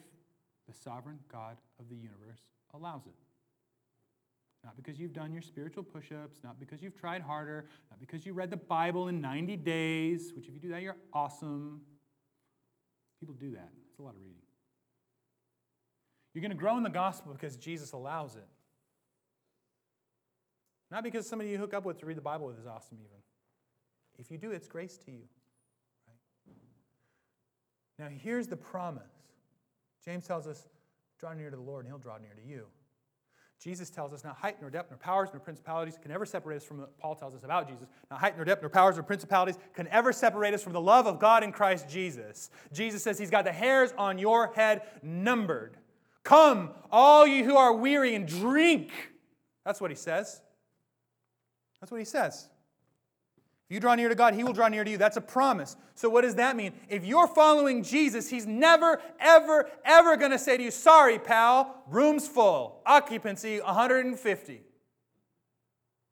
the sovereign God of the universe allows it. Not because you've done your spiritual push ups, not because you've tried harder, not because you read the Bible in 90 days, which, if you do that, you're awesome. People do that. It's a lot of reading. You're going to grow in the gospel because Jesus allows it. Not because somebody you hook up with to read the Bible with is awesome, even. If you do, it's grace to you. Right? Now, here's the promise James tells us, draw near to the Lord, and he'll draw near to you. Jesus tells us, not height nor depth nor powers nor principalities can ever separate us from what Paul tells us about Jesus. Not height nor depth nor powers nor principalities can ever separate us from the love of God in Christ Jesus. Jesus says he's got the hairs on your head numbered. Come, all you who are weary, and drink. That's what he says. That's what he says. You draw near to God, He will draw near to you. That's a promise. So, what does that mean? If you're following Jesus, He's never, ever, ever going to say to you, Sorry, pal, room's full, occupancy 150.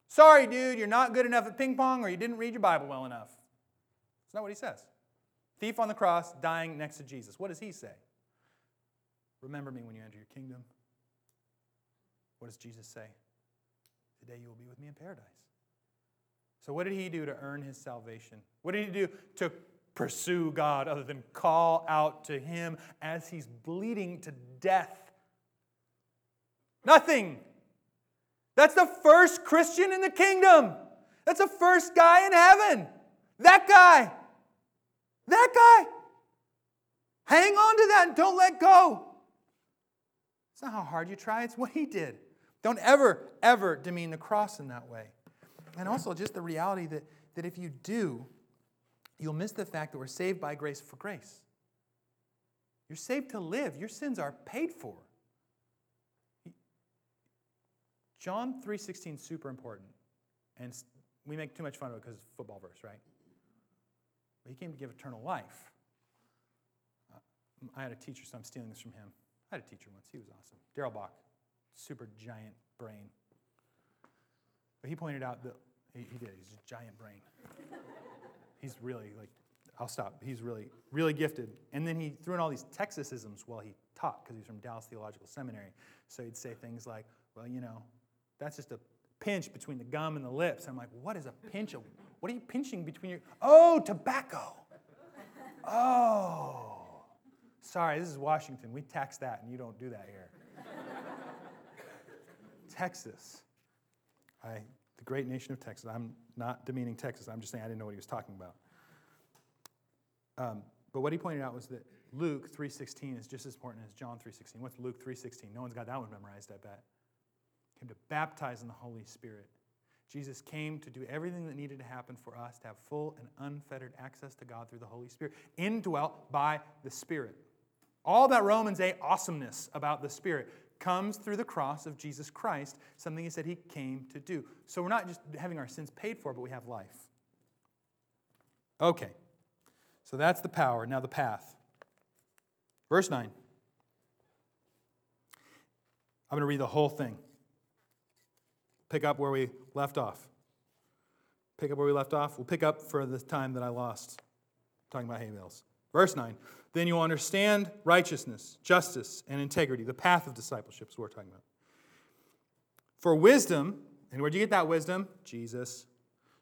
Sorry, dude, you're not good enough at ping pong or you didn't read your Bible well enough. That's not what He says. Thief on the cross, dying next to Jesus. What does He say? Remember me when you enter your kingdom. What does Jesus say? Today you will be with me in paradise. So, what did he do to earn his salvation? What did he do to pursue God other than call out to him as he's bleeding to death? Nothing. That's the first Christian in the kingdom. That's the first guy in heaven. That guy. That guy. Hang on to that and don't let go. It's not how hard you try, it's what he did. Don't ever, ever demean the cross in that way. And also just the reality that, that if you do, you'll miss the fact that we're saved by grace for grace. You're saved to live. Your sins are paid for. John 3:16 is super important. And we make too much fun of it because it's a football verse, right? But he came to give eternal life. Uh, I had a teacher, so I'm stealing this from him. I had a teacher once. He was awesome. Darrell Bock, super giant brain. But he pointed out that he, he did. He's a giant brain. he's really like, I'll stop. He's really, really gifted. And then he threw in all these Texasisms while he taught because he's from Dallas Theological Seminary. So he'd say things like, well, you know, that's just a pinch between the gum and the lips. I'm like, what is a pinch of? What are you pinching between your? Oh, tobacco. Oh. Sorry, this is Washington. We tax that, and you don't do that here. Texas. I, the great nation of Texas. I'm not demeaning Texas. I'm just saying I didn't know what he was talking about. Um, but what he pointed out was that Luke 3.16 is just as important as John 3.16. What's Luke 3.16? No one's got that one memorized, I bet. Came to baptize in the Holy Spirit. Jesus came to do everything that needed to happen for us to have full and unfettered access to God through the Holy Spirit, indwelt by the Spirit. All that Romans 8 awesomeness about the Spirit comes through the cross of Jesus Christ, something he said he came to do. So we're not just having our sins paid for, but we have life. Okay, so that's the power. Now the path. Verse 9. I'm going to read the whole thing. Pick up where we left off. Pick up where we left off. We'll pick up for the time that I lost talking about hay bales. Verse 9. Then you'll understand righteousness, justice, and integrity, the path of discipleship is what we're talking about. For wisdom, and where'd you get that wisdom? Jesus.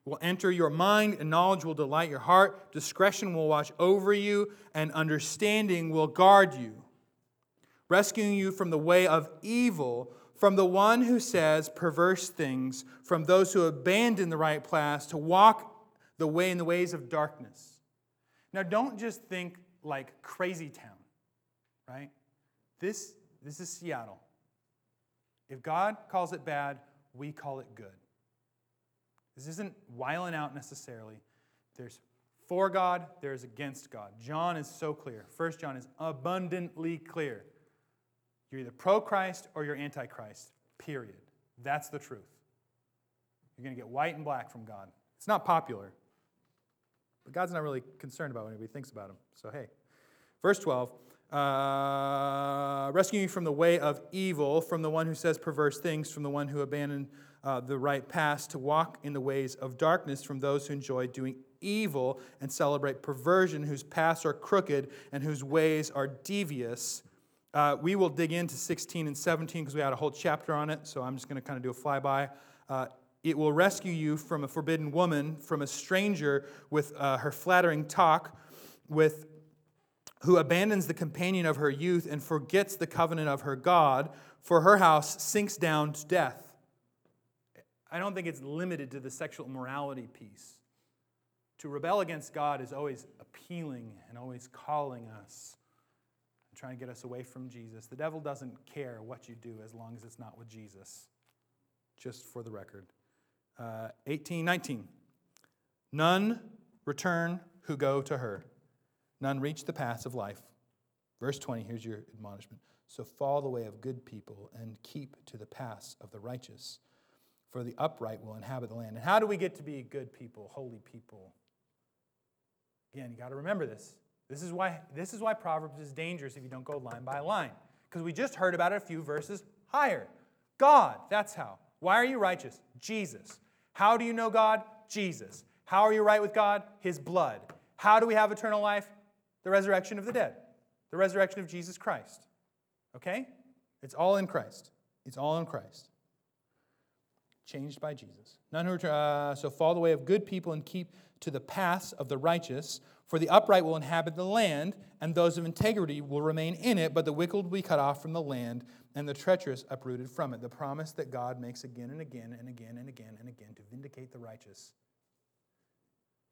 Will enter your mind, and knowledge will delight your heart. Discretion will watch over you, and understanding will guard you, rescuing you from the way of evil, from the one who says perverse things, from those who abandon the right path to walk the way in the ways of darkness. Now, don't just think like crazy town, right? This, this is Seattle. If God calls it bad, we call it good. This isn't wiling out necessarily. There's for God, there's against God. John is so clear. First John is abundantly clear. You're either pro Christ or you're anti Christ, period. That's the truth. You're going to get white and black from God. It's not popular, but God's not really concerned about what anybody thinks about him. So, hey. Verse 12 uh, rescuing you from the way of evil, from the one who says perverse things, from the one who abandoned uh, the right path to walk in the ways of darkness, from those who enjoy doing evil and celebrate perversion, whose paths are crooked and whose ways are devious. Uh, we will dig into 16 and 17 because we had a whole chapter on it, so I'm just going to kind of do a flyby. Uh, it will rescue you from a forbidden woman, from a stranger with uh, her flattering talk, with who abandons the companion of her youth and forgets the covenant of her God, for her house sinks down to death. I don't think it's limited to the sexual immorality piece. To rebel against God is always appealing and always calling us and trying to get us away from Jesus. The devil doesn't care what you do as long as it's not with Jesus, just for the record. Uh, 18, 19. None return who go to her. None reach the paths of life. Verse 20, here's your admonishment. So follow the way of good people and keep to the paths of the righteous, for the upright will inhabit the land. And how do we get to be good people, holy people? Again, you got to remember this. This is, why, this is why Proverbs is dangerous if you don't go line by line. Because we just heard about it a few verses higher. God, that's how. Why are you righteous? Jesus. How do you know God? Jesus. How are you right with God? His blood. How do we have eternal life? the resurrection of the dead, the resurrection of Jesus Christ. Okay? It's all in Christ. It's all in Christ. Changed by Jesus. None who uh, so follow the way of good people and keep to the paths of the righteous. For the upright will inhabit the land, and those of integrity will remain in it, but the wicked will be cut off from the land, and the treacherous uprooted from it. The promise that God makes again and again and again and again and again to vindicate the righteous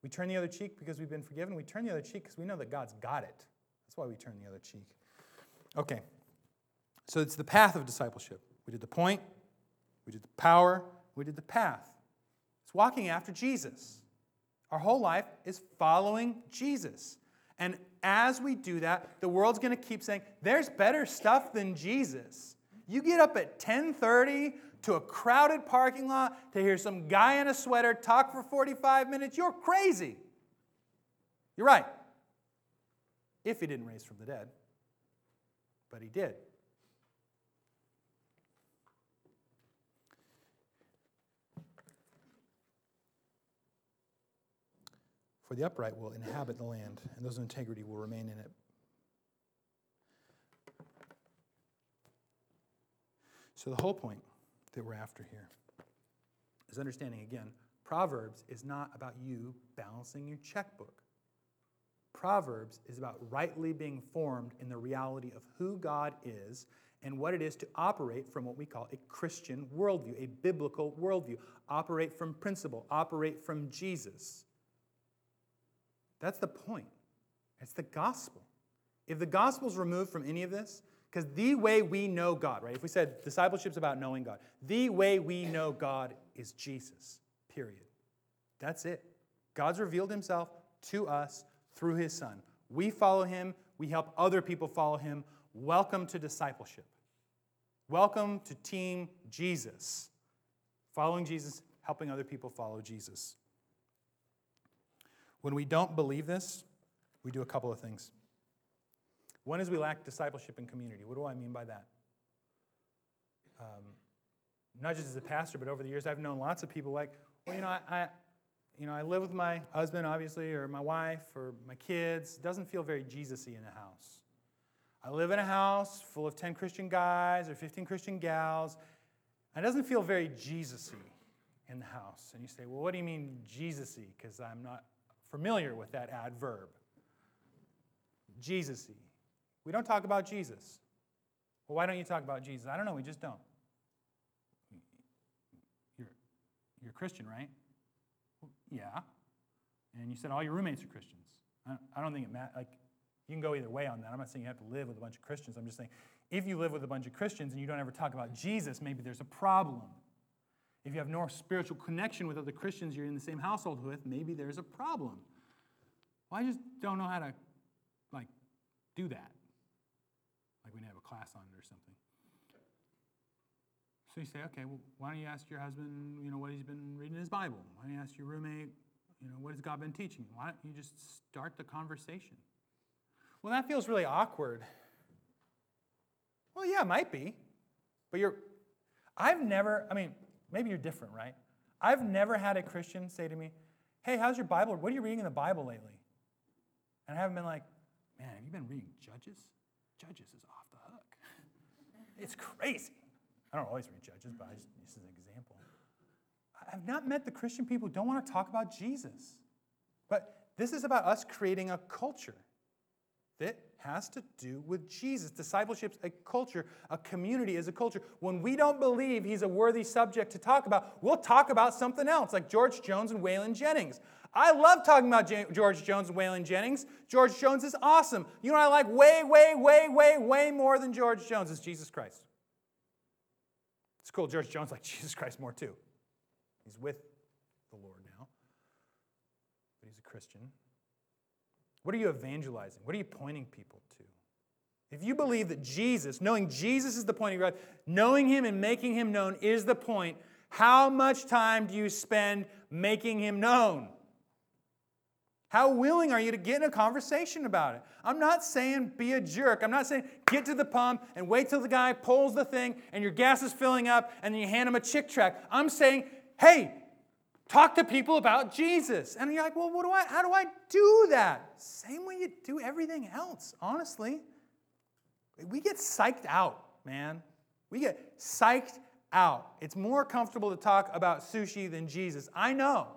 we turn the other cheek because we've been forgiven. We turn the other cheek because we know that God's got it. That's why we turn the other cheek. Okay. So it's the path of discipleship. We did the point, we did the power, we did the path. It's walking after Jesus. Our whole life is following Jesus. And as we do that, the world's going to keep saying, there's better stuff than Jesus. You get up at 10:30 to a crowded parking lot to hear some guy in a sweater talk for 45 minutes, you're crazy. You're right. If he didn't raise from the dead, but he did. For the upright will inhabit the land, and those of integrity will remain in it. So, the whole point that we're after here is understanding again, Proverbs is not about you balancing your checkbook. Proverbs is about rightly being formed in the reality of who God is and what it is to operate from what we call a Christian worldview, a biblical worldview. Operate from principle, operate from Jesus. That's the point. It's the gospel. If the gospel is removed from any of this, because the way we know God, right? If we said discipleship is about knowing God, the way we know God is Jesus, period. That's it. God's revealed himself to us through his son. We follow him, we help other people follow him. Welcome to discipleship. Welcome to Team Jesus. Following Jesus, helping other people follow Jesus. When we don't believe this, we do a couple of things. One is we lack discipleship and community. What do I mean by that? Um, not just as a pastor, but over the years, I've known lots of people like, well, you know, I, I, you know, I live with my husband, obviously, or my wife, or my kids. It doesn't feel very Jesus-y in a house. I live in a house full of 10 Christian guys or 15 Christian gals. And it doesn't feel very Jesus-y in the house. And you say, well, what do you mean Jesus-y? Because I'm not familiar with that adverb. Jesus-y. We don't talk about Jesus. Well, why don't you talk about Jesus? I don't know, we just don't. You're, you're a Christian, right? yeah. And you said all your roommates are Christians. I don't think it matters. Like, you can go either way on that. I'm not saying you have to live with a bunch of Christians. I'm just saying if you live with a bunch of Christians and you don't ever talk about Jesus, maybe there's a problem. If you have no spiritual connection with other Christians you're in the same household with, maybe there's a problem. Well, I just don't know how to like do that. Like we need have a class on it or something. So you say, okay, well, why don't you ask your husband, you know, what he's been reading in his Bible? Why don't you ask your roommate, you know, what has God been teaching? Why don't you just start the conversation? Well, that feels really awkward. Well, yeah, it might be. But you're, I've never, I mean, maybe you're different, right? I've never had a Christian say to me, hey, how's your Bible? What are you reading in the Bible lately? And I haven't been like, man, have you been reading Judges? Judges is off the hook. It's crazy. I don't always read Judges, but just, this is an example. I've not met the Christian people who don't want to talk about Jesus. But this is about us creating a culture that has to do with Jesus. Discipleship's a culture, a community is a culture. When we don't believe he's a worthy subject to talk about, we'll talk about something else, like George Jones and Waylon Jennings. I love talking about George Jones and Waylon Jennings. George Jones is awesome. You know I like way, way, way, way, way more than George Jones is Jesus Christ. It's cool. George Jones like Jesus Christ more too. He's with the Lord now, but he's a Christian. What are you evangelizing? What are you pointing people to? If you believe that Jesus, knowing Jesus is the point of your life, knowing him and making him known is the point, how much time do you spend making him known? How willing are you to get in a conversation about it? I'm not saying be a jerk. I'm not saying get to the pump and wait till the guy pulls the thing and your gas is filling up and then you hand him a Chick tract. I'm saying, hey, talk to people about Jesus. And you're like, well, what do I, how do I do that? Same way you do everything else, honestly. We get psyched out, man. We get psyched out. It's more comfortable to talk about sushi than Jesus. I know.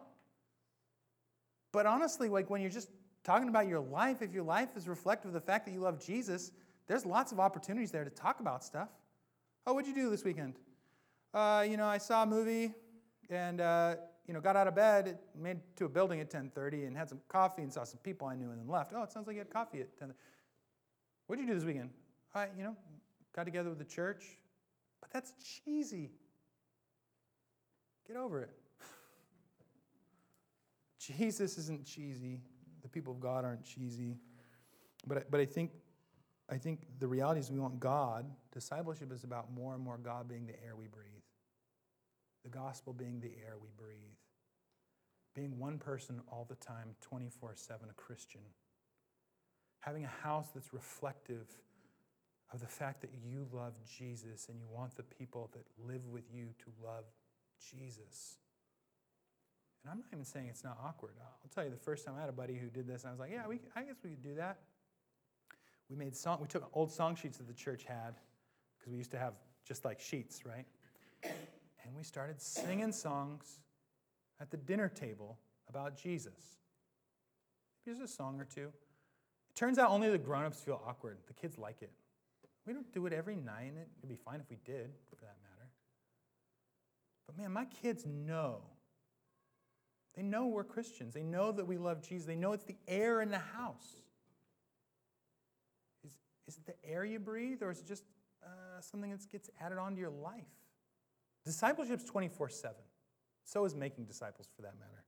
But honestly, like when you're just talking about your life, if your life is reflective of the fact that you love Jesus, there's lots of opportunities there to talk about stuff. Oh, what'd you do this weekend? Uh, you know, I saw a movie and uh, you know got out of bed, made to a building at 10:30, and had some coffee and saw some people I knew, and then left. Oh, it sounds like you had coffee at 10. What'd you do this weekend? I, you know, got together with the church, but that's cheesy. Get over it. Jesus isn't cheesy. The people of God aren't cheesy. But, but I, think, I think the reality is we want God. Discipleship is about more and more God being the air we breathe, the gospel being the air we breathe, being one person all the time, 24 7, a Christian, having a house that's reflective of the fact that you love Jesus and you want the people that live with you to love Jesus. And I'm not even saying it's not awkward. I'll tell you, the first time I had a buddy who did this, I was like, yeah, we, I guess we could do that. We made song, we took old song sheets that the church had, because we used to have just like sheets, right? And we started singing songs at the dinner table about Jesus. Here's a song or two. It turns out only the grown-ups feel awkward. The kids like it. We don't do it every night, and it'd be fine if we did, for that matter. But man, my kids know they know we're Christians. They know that we love Jesus. They know it's the air in the house. Is, is it the air you breathe, or is it just uh, something that gets added onto your life? Discipleship's 24 7. So is making disciples, for that matter.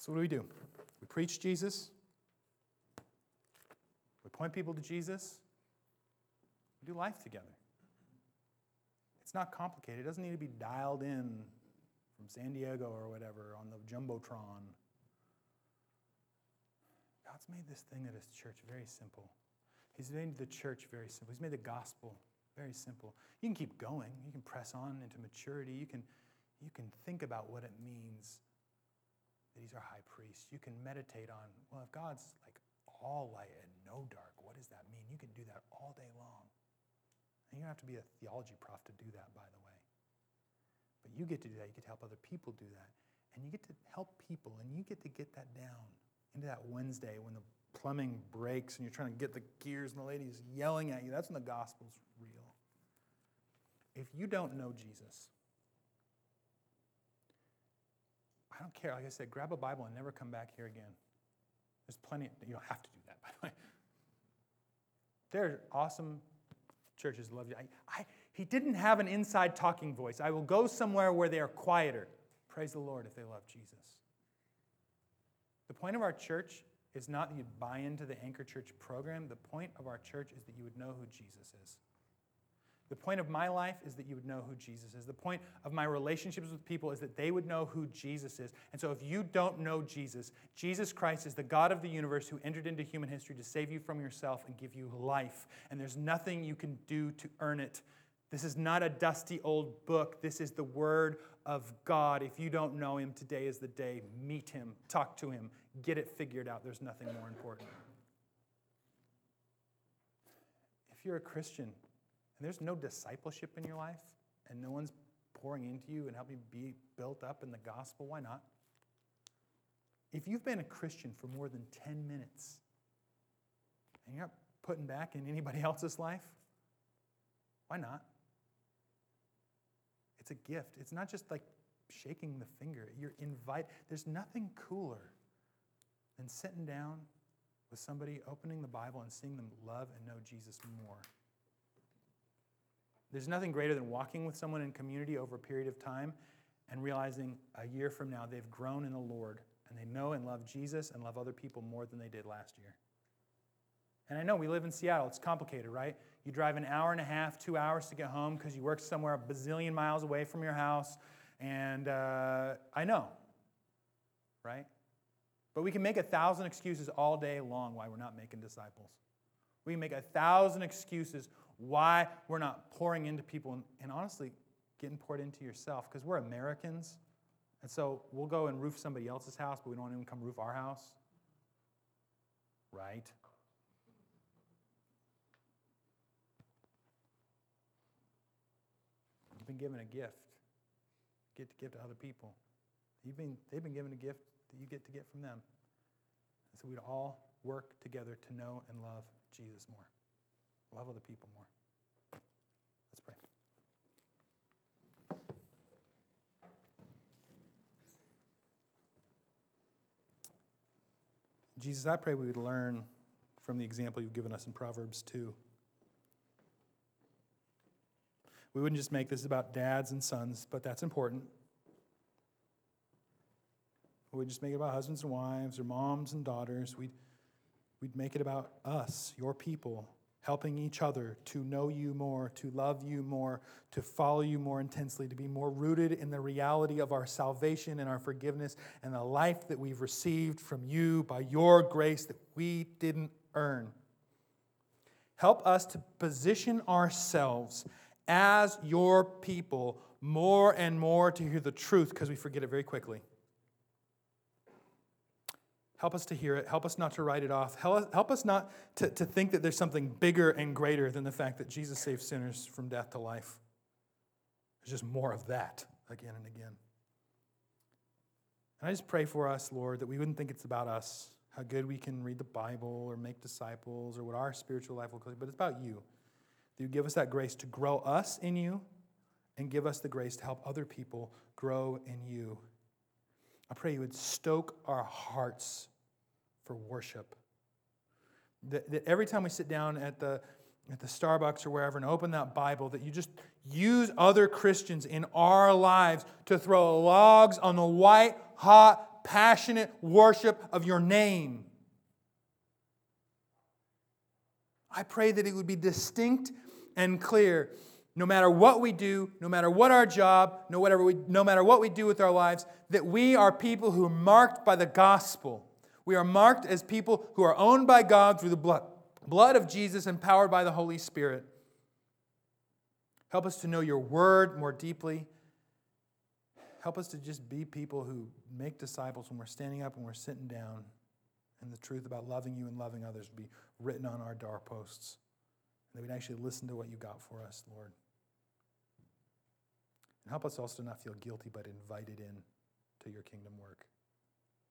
So, what do we do? We preach Jesus, we point people to Jesus, we do life together. It's not complicated, it doesn't need to be dialed in from San Diego or whatever on the Jumbotron. God's made this thing at his church very simple. He's made the church very simple. He's made the gospel very simple. You can keep going. You can press on into maturity. You can, you can think about what it means that he's our high priest. You can meditate on, well, if God's like all light and no dark, what does that mean? You can do that all day long. And you don't have to be a theology prof to do that, by the way. But you get to do that. You get to help other people do that. And you get to help people, and you get to get that down into that Wednesday when the plumbing breaks and you're trying to get the gears and the lady's yelling at you. That's when the gospel's real. If you don't know Jesus, I don't care. Like I said, grab a Bible and never come back here again. There's plenty, of, you don't have to do that, by the way. There are awesome churches love you. I, I, He didn't have an inside talking voice. I will go somewhere where they are quieter. Praise the Lord if they love Jesus. The point of our church is not that you buy into the Anchor Church program. The point of our church is that you would know who Jesus is. The point of my life is that you would know who Jesus is. The point of my relationships with people is that they would know who Jesus is. And so if you don't know Jesus, Jesus Christ is the God of the universe who entered into human history to save you from yourself and give you life. And there's nothing you can do to earn it. This is not a dusty old book. This is the Word of God. If you don't know Him, today is the day. Meet Him, talk to Him, get it figured out. There's nothing more important. If you're a Christian and there's no discipleship in your life and no one's pouring into you and helping you be built up in the gospel, why not? If you've been a Christian for more than 10 minutes and you're not putting back in anybody else's life, why not? It's a gift. It's not just like shaking the finger. You're invite. There's nothing cooler than sitting down with somebody, opening the Bible, and seeing them love and know Jesus more. There's nothing greater than walking with someone in community over a period of time and realizing a year from now they've grown in the Lord and they know and love Jesus and love other people more than they did last year. And I know we live in Seattle, it's complicated, right? You drive an hour and a half, two hours to get home because you work somewhere a bazillion miles away from your house. And uh, I know, right? But we can make a thousand excuses all day long why we're not making disciples. We can make a thousand excuses why we're not pouring into people and, and honestly getting poured into yourself because we're Americans. And so we'll go and roof somebody else's house, but we don't even come roof our house. Right? You've been given a gift. Get to give to other people. You've been, they've been given a gift that you get to get from them. And so we'd all work together to know and love Jesus more, love other people more. Let's pray. Jesus, I pray we would learn from the example you've given us in Proverbs 2. We wouldn't just make this about dads and sons, but that's important. We would just make it about husbands and wives or moms and daughters. We'd, we'd make it about us, your people, helping each other to know you more, to love you more, to follow you more intensely, to be more rooted in the reality of our salvation and our forgiveness and the life that we've received from you by your grace that we didn't earn. Help us to position ourselves as your people more and more to hear the truth because we forget it very quickly. Help us to hear it. Help us not to write it off. Help us not to, to think that there's something bigger and greater than the fact that Jesus saved sinners from death to life. There's just more of that again and again. And I just pray for us, Lord, that we wouldn't think it's about us, how good we can read the Bible or make disciples or what our spiritual life will look like, but it's about you. That you give us that grace to grow us in you and give us the grace to help other people grow in you. I pray you would stoke our hearts for worship. That, that every time we sit down at the, at the Starbucks or wherever and open that Bible, that you just use other Christians in our lives to throw logs on the white, hot, passionate worship of your name. I pray that it would be distinct and clear no matter what we do, no matter what our job, no, whatever we, no matter what we do with our lives, that we are people who are marked by the gospel. We are marked as people who are owned by God through the blood, blood of Jesus, empowered by the Holy Spirit. Help us to know your word more deeply. Help us to just be people who make disciples when we're standing up and we're sitting down. And the truth about loving you and loving others be written on our doorposts. And that we'd actually listen to what you got for us, Lord. And help us also not feel guilty, but invited in to your kingdom work.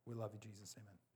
We love you, Jesus. Amen.